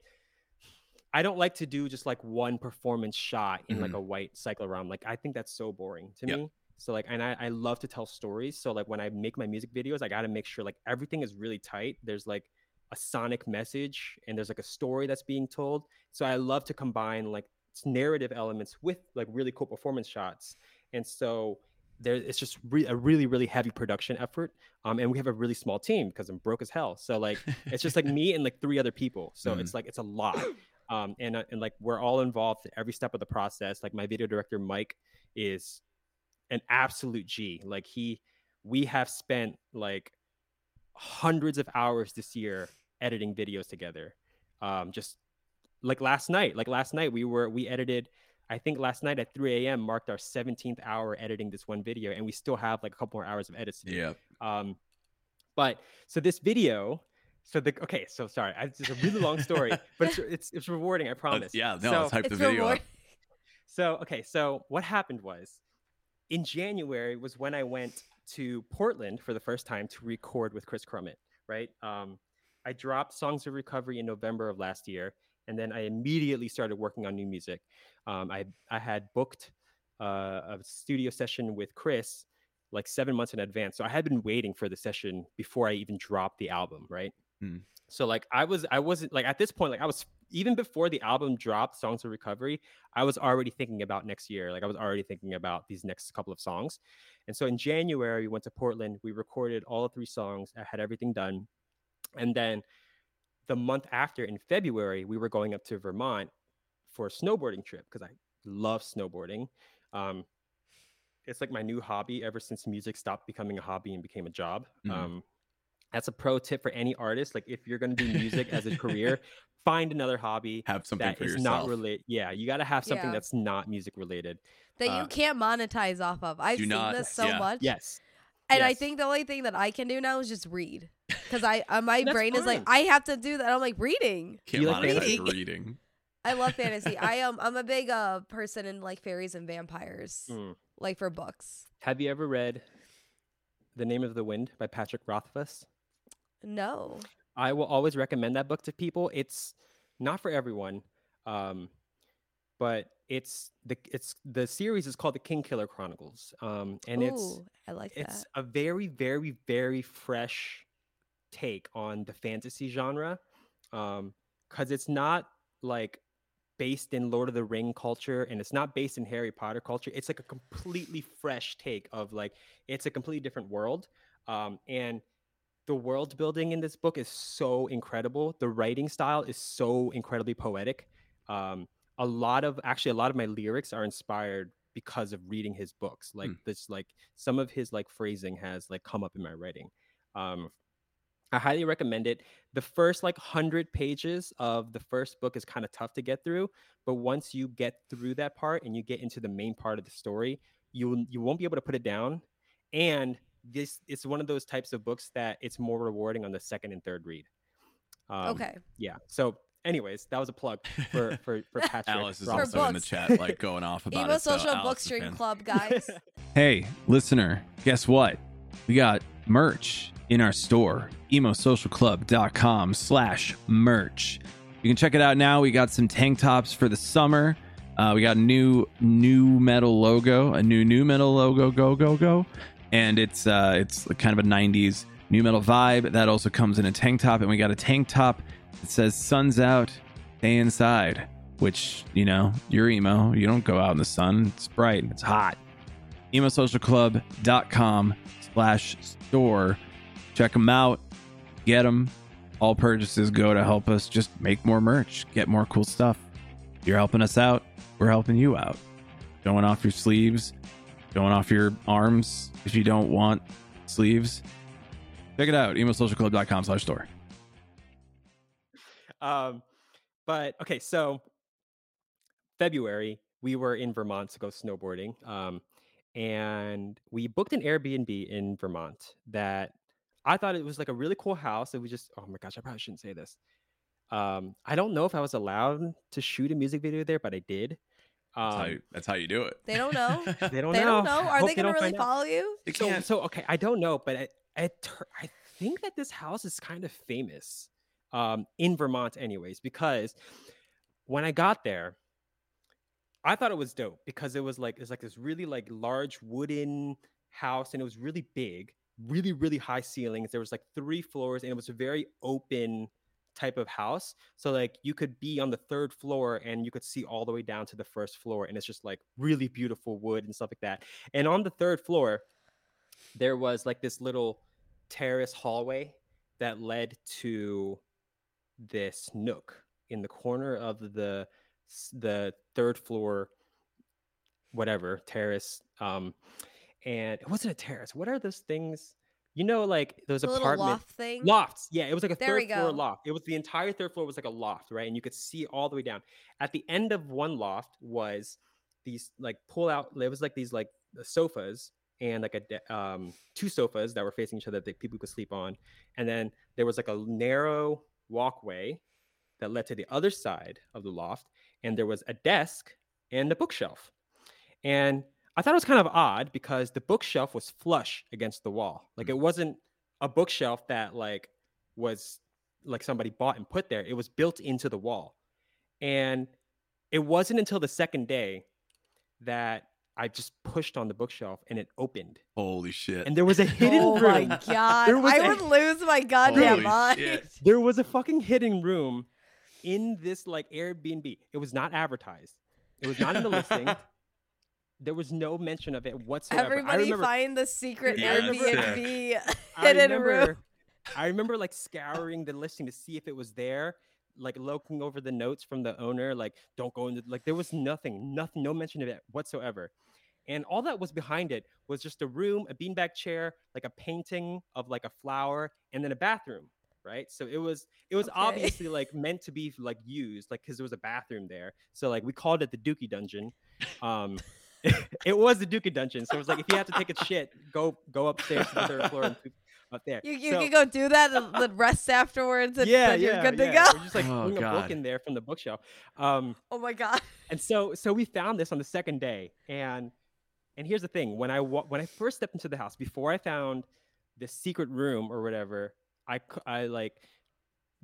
C: i don't like to do just like one performance shot in like mm-hmm. a white cyclorama like i think that's so boring to me. So like and I, I love to tell stories so like when i make my music videos i got to make sure like everything is really tight there's like a sonic message and there's like a story that's being told so i love to combine like narrative elements with like really cool performance shots and so there it's just re- a really really heavy production effort um and we have a really small team because i'm broke as hell. So like it's just like me and like three other people. So
A: Mhm.
C: it's like it's a lot. Um and uh, and like we're all involved at every step of the process. Like my video director mike is an absolute g. Like he we have spent like hundreds of hours this year editing videos together. Um just like last night like last night we were we edited i think last night at 3 a.m marked our 17th hour editing this one video and we still have like a couple more hours of edits to do
A: yeah.
C: um, but so this video, so the okay, so sorry, I, it's a really long story, but it's it's, it's rewarding, I
A: Uh,
C: promise.
A: yeah. No,
C: So,
A: let's hype the
B: It's
A: video up.
C: so okay, so what happened was, in January was when I went to Portland for the first time to record with Kris Crummett. Right, um, I dropped Songs of Recovery in November of last year, and then I immediately started working on new music. Um, I I had booked uh, a studio session with Kris like seven months in advance. So I had been waiting for the session before I even dropped the album, right?
A: Hmm.
C: So like I was I wasn't like at this point like I was even before the album dropped, Songs of Recovery, I was already thinking about next year. Like I was already thinking about these next couple of songs. And so in January we went to Portland, we recorded all three songs, I had everything done. And then the month after in February, we were going up to Vermont for a snowboarding trip because I love snowboarding. Um, it's like my new hobby ever since music stopped becoming a hobby and became a job.
A: Mhm.
C: Um, that's a pro tip for any artist. Like if you're going to do music as a career, find another hobby
A: Have something
C: that
A: for
C: is
A: yourself.
C: not related. Yeah, you got to have something
B: Yeah.
C: that's not music related.
B: that
C: Uh,
B: you can't monetize off of. I've seen
A: not-
B: this so
A: yeah.
B: much.
C: Yes.
B: And I think the only thing that I can do now is just read. Because I uh, my
C: That's
B: brain is like. I have to do that. I'm like, reading.
A: Can't
C: You like
A: monetize
B: fantasy?
A: reading.
B: I love fantasy. I am I'm a big uh person in like fairies and vampires.
C: Mm.
B: Like for books.
C: Have you ever read The Name of the Wind by Patrick Rothfuss?
B: No.
C: I will always recommend that book to people. It's not for everyone. Um, but it's the it's the series is called the Kingkiller Chronicles. Um, and it's
B: I like
C: it's
B: that.
C: a very very very fresh take on the fantasy genre um because it's not like based in lord of the ring culture and it's not based in harry potter culture it's like a completely fresh take of like it's a completely different world um and the world building in this book is so incredible the writing style is so incredibly poetic um a lot of actually a lot of my lyrics are inspired because of reading his books like
A: Hmm.
C: this like some of his like phrasing has like come up in my writing um i highly recommend it the first like 100 pages of the first book is kind of tough to get through but once you get through that part and you get into the main part of the story you you won't be able to put it down and this it's one of those types of books that it's more rewarding on the second and third read um,
B: okay.
C: yeah so anyways that was a plug for for, for patrick
A: Alice is
B: For
C: Robinson.
A: also in the chat, like going off about
B: Emo
A: it. so
B: Social
A: Alice
B: Book Stream. Club, guys.
A: Hey, listener, guess what? We got merch in our store, emosocialclub.com slash merch. You can check it out now. We got some tank tops for the summer. Uh, we got a new nu metal logo, a new nu metal logo, go go go, and it's uh, it's kind of a '90s nu metal vibe. That also comes in a tank top, and we got a tank top that says "Sun's out, stay inside." Which you know, you're emo. You don't go out in the sun. It's bright. And it's hot emosocialclub.com slash store check them out get them all purchases go to help us just make more merch get more cool stuff you're helping us out we're helping you out showing off your sleeves showing off your arms if you don't want sleeves check it out emosocialclub.com slash store
C: um but okay so february we were in vermont to go snowboarding um and we booked an airbnb in vermont that i thought it was like a really cool house and we just oh my gosh i probably shouldn't say this um i don't know if i was allowed to shoot a music video there but i did
A: that's, how
C: um
A: you, that's how you do it
B: They don't know.
C: they don't
B: they
C: know
B: don't know. Are
C: Hope
B: they gonna really
C: find out.
B: follow you?
A: They
C: so, so okay i don't know but I, I, tur- I think that this house is kind of famous um, in vermont anyways because when i got there i thought it was dope because it was like it's like this really like large wooden house and it was really big really really high ceilings. There was like three floors and it was a very open type of house. So like you could be on the third floor and you could see all the way down to the first floor and it's just like really beautiful wood and stuff like that. And on the third floor there was like this little terrace hallway that led to this nook in the corner of the the third floor whatever terrace um and it wasn't a terrace what are those things? You know like those
B: The
C: apartment
B: loft thing.
C: lofts yeah it was like a
B: There
C: third floor loft it was the entire third floor was like a loft right and you could see all the way down. At the end of one loft was these like pull out there was like these like sofas and like a um two sofas that were facing each other that people could sleep on and then there was like a narrow walkway that led to the other side of the loft and there was a desk and a bookshelf. And i thought it was kind of odd because the bookshelf was flush against the wall. Like it mm. wasn't a bookshelf that like was like somebody bought and put there. It was built into the wall. And it wasn't until the second day that i just pushed on the bookshelf and it opened
A: holy shit
C: and there was a hidden
B: oh
C: room.
B: oh room my god!
C: There was
B: I
C: a-
B: would lose my goddamn
A: Holy
B: mind.
A: shit.
C: there was a fucking hidden room in this like Airbnb. It was not advertised. It was not in the listing. There was no mention of it whatsoever. I
B: Everybody
C: remember,
B: find the secret
A: Yeah,
B: Airbnb
C: I
B: hidden
C: remember,
B: room.
C: I remember like scouring the listing to see if it was there, like looking over the notes from the owner, like don't go into like there was nothing, nothing, no mention of it whatsoever. And all that was behind it was just a room, a beanbag chair, like a painting of like a flower, and then a bathroom. Right. So it was it was
B: Okay.
C: obviously like meant to be like used, like because there was a bathroom there. So like we called it the Dookie Dungeon. Um it was the Dookie Dungeon. So it was like if you have to take a shit, go go upstairs to the third floor and poop up there.
B: You, you
C: So-
B: can go do that and then rest afterwards and
C: yeah,
B: you're
C: yeah,
B: good to
C: yeah.
B: go.
C: We're just like
A: Oh,
C: putting a book in there from the bookshelf. Um,
B: Oh my god.
C: and so so we found this on the second day, and and here's the thing: when I when I first stepped into the house, before I found the secret room or whatever, I cou- I like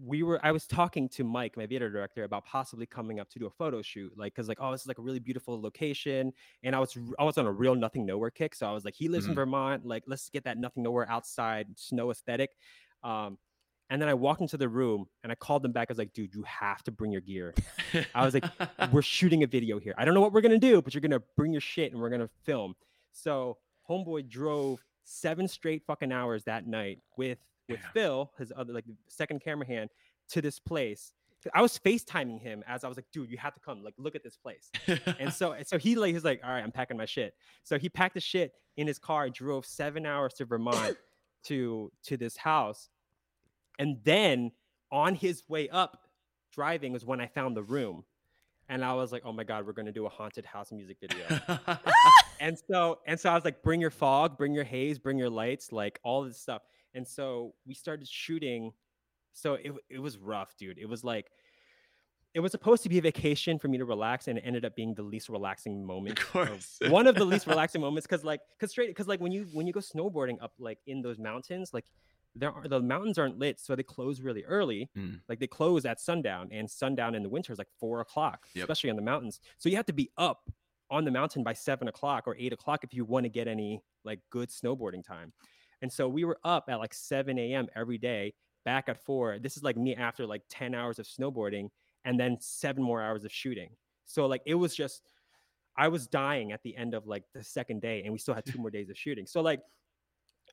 C: we were I was talking to Mike, my theater director, about possibly coming up to do a photo shoot, like because like oh this is like a really beautiful location, and I was i was on a real nothing nowhere kick, so I was like he lives in
A: Mhm.
C: Vermont, like let's get that nothing nowhere outside snow aesthetic, um, and then I walked into the room and I called them back. I was like, dude, you have to bring your gear. I was like, we're shooting a video here. I don't know what we're gonna do, but you're gonna bring your shit and we're gonna film. So homeboy drove seven straight fucking hours that night with with
A: Yeah.
C: Phil, his other like second camera hand, to this place. I was FaceTiming him as I was like, dude, you have to come. Like, look at this place. And so and so he like he's like, all right, I'm packing my shit. So he packed his shit in his car, drove seven hours to Vermont to to this house. And then on his way up driving was when I found the room. And I was like, oh my God, we're gonna do a haunted house music video. and so and so I was like, bring your fog, bring your haze, bring your lights, like all this stuff. And so we started shooting. So it it was rough, dude. It was like it was supposed to be a vacation for me to relax, and it ended up being the least relaxing moment.
A: Of course.
C: one of the least relaxing moments, because like, because straight, because like when you when you go snowboarding up like in those mountains, like there are the mountains aren't lit, so they close really early.
A: Mm.
C: Like they close at sundown, and sundown in the winter is like four o'clock,
A: Yep.
C: especially on the mountains. So you have to be up on the mountain by seven o'clock or eight o'clock if you want to get any like good snowboarding time. And so we were up at like 7 a.m. every day, back at four. This is like me after like 10 hours of snowboarding and then seven more hours of shooting. So like it was just I was dying at the end of like the second day and we still had two more days of shooting. So like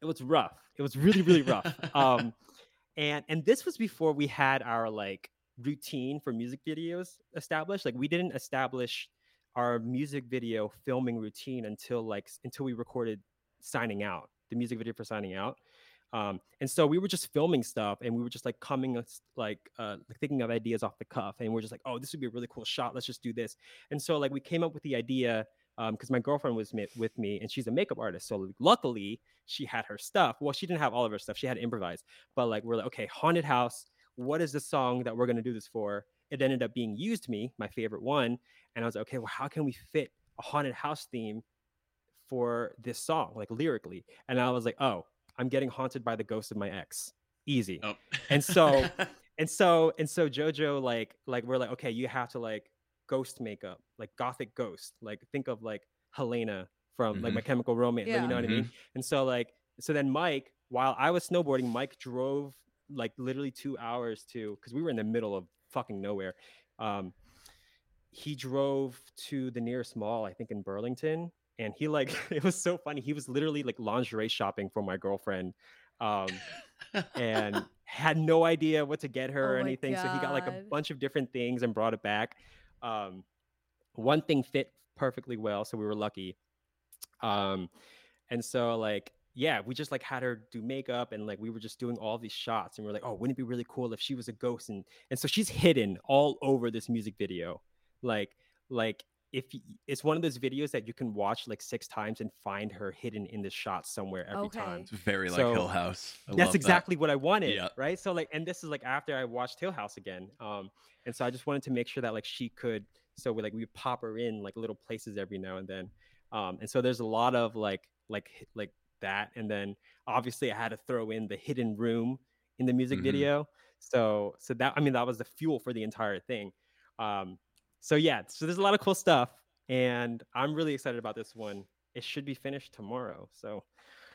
C: it was rough. It was really, really rough. Um and and this was before we had our like routine for music videos established. Like we didn't establish our music video filming routine until like until we recorded signing out the music video for signing out. Um and so we were just filming stuff and we were just like coming like uh thinking of ideas off the cuff and we're just like oh this would be a really cool shot. Let's just do this. And so like we came up with the idea um because my girlfriend was with me and she's a makeup artist. So luckily she had her stuff. Well she didn't have all of her stuff. She had to improvise. But like we're like okay haunted house what is the song that we're going to do this for? It ended up being used me my favorite one. And i was like okay well how can we fit a haunted house theme for this song like lyrically and i was like oh i'm getting haunted by the ghost of my ex. Easy.
A: Oh.
C: And so- and so and so jojo like like we're like okay you have to like ghost makeup like gothic ghost like think of like helena from like my chemical romance like, you know what i mean? And so like so then mike while i was snowboarding mike drove like literally two hours to because we were in the middle of fucking nowhere um he drove to the nearest mall i think in burlington and he like it was so funny he was literally like lingerie shopping for my girlfriend um and had no idea what to get her
B: Oh
C: or anything. So he got like a bunch of different things and brought it back. Um, one thing fit perfectly well, so we were lucky. Um, and so like yeah, we just like had her do makeup and like we were just doing all these shots and we are like, oh, wouldn't it be really cool if she was a ghost? And and so she's hidden all over this music video, like like if it's one of those videos that you can watch like six times and find her hidden in the shot somewhere every
B: Okay.
C: time.
A: It's very like
C: So,
A: Hill House. I
C: That's
A: that.
C: exactly what I wanted.
A: Yeah.
C: Right. So like, and this is like after I watched Hill House again. Um, and so I just wanted to make sure that like she could. So we like we pop her in like little places every now and then. Um, and so there's a lot of like like like that, and then obviously I had to throw in the hidden room in the music
A: Mhm.
C: video. So so that I mean that was the fuel for the entire thing. Um, so yeah, so there's a lot of cool stuff, and I'm really excited about this one. It should be finished tomorrow. So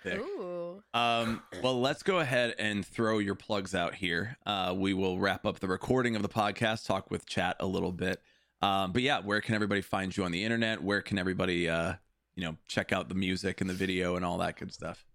A: Sick.
B: Ooh.
A: Um, well, let's go ahead and throw your plugs out here. Uh, we will wrap up the recording of the podcast, talk with chat a little bit. Um, but yeah, where can everybody find you on the internet? Where can everybody, uh, you know, check out the music and the video and all that good stuff?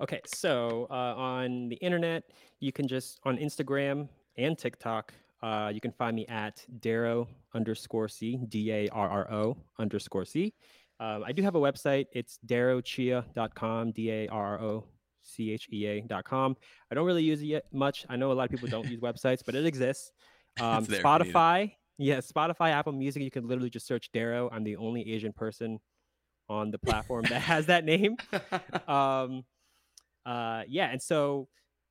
C: Okay, so uh, on the internet, you can just on Instagram and TikTok, uh, you can find me at Darro underscore C, D A R R O underscore C. Um, I do have a website. It's darrochea.com, D A R R O C H E A.com. I don't really use it yet much. I know a lot of people don't use websites, but it exists. Um,
A: there if you need it.
C: Spotify, yeah, Spotify, Apple Music, you can literally just search Darro. I'm the only Asian person on the platform that has that name um uh yeah and so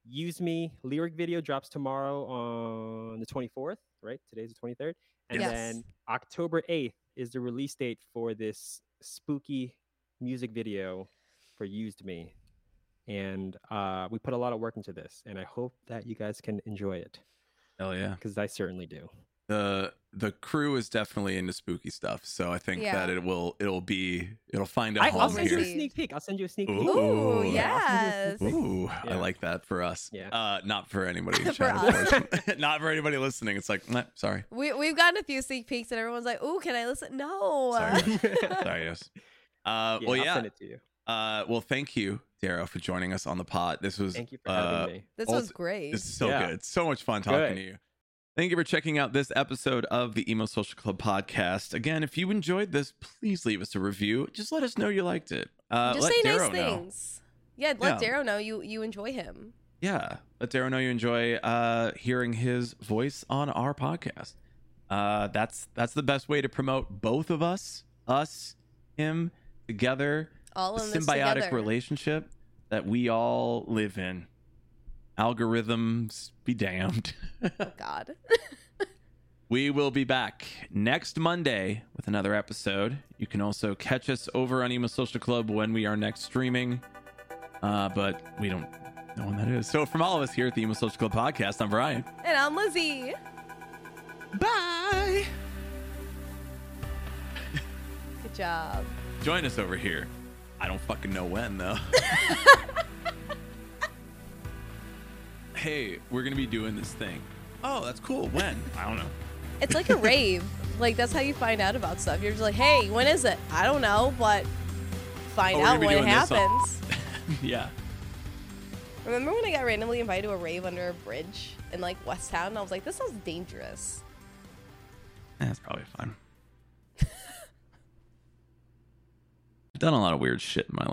C: use me lyric video drops tomorrow on the 24th right today's the 23rd and
B: Yes.
C: then october 8th is the release date for this spooky music video for used me and uh we put a lot of work into this and i hope that you guys can enjoy it
A: Hell yeah.
C: because I certainly do.
A: the the crew is definitely into spooky stuff so i think
B: Yeah.
A: that it will it'll be it'll find a
C: I,
A: home
C: I'll send you a
A: here
B: here.
C: sneak peek. I'll send you a sneak peek.
A: Ooh.
B: Ooh,
A: Yeah,
B: yes.
A: Ooh, i like that for us
C: Yeah.
A: uh not for anybody
B: For
A: chat,
B: us.
A: not for anybody listening it's like nah, sorry
B: We we've gotten a few sneak peeks and everyone's like, "Ooh, can I listen?" No.
A: Sorry. sorry yes uh
C: Yeah,
A: well
C: I'll
A: yeah
C: send it to you.
A: uh well thank you darro for joining us on the pod this was
C: Thank you for
A: uh,
C: having me.
B: This
A: Ult-
B: was great.
A: This is so
C: Yeah.
A: good. So much fun talking
C: Good.
A: to you. Thank you for checking out this episode of the Emo Social Club podcast. Again, if you enjoyed this, please leave us a review. Just let us know you liked it. Uh,
B: Just
A: let
B: say
A: Darro
B: nice
A: know.
B: things. Yeah, let
A: Yeah.
B: Darro know you you enjoy him.
A: Yeah, let Darro know you enjoy uh, hearing his voice on our podcast. Uh, that's that's the best way to promote both of us, us, him together.
B: All
A: the
B: in this
A: symbiotic
B: together.
A: relationship that we all live in. Algorithms be damned.
B: Oh, God.
A: We will be back next Monday with another episode. You can also catch us over on Emo Social Club when we are next streaming. Uh, but we don't know when that is. So from all of us here at the Emo Social Club podcast, I'm Brian.
B: and I'm Lizzie.
A: Bye.
B: Good job.
A: Join us over here. I don't fucking know when though. hey, we're gonna be doing this thing. Oh, that's cool. When? I don't know.
B: It's like a rave. Like that's how you find out about stuff. You're just like, "Hey, when is it?" I don't know, but find
A: Oh,
B: out when it
A: doing this on-
B: happens.
A: yeah.
B: Remember when I got randomly invited to a rave under a bridge in like West Town? And I was like, "This sounds dangerous."
A: That's probably fun. I've done a lot of weird shit in my life.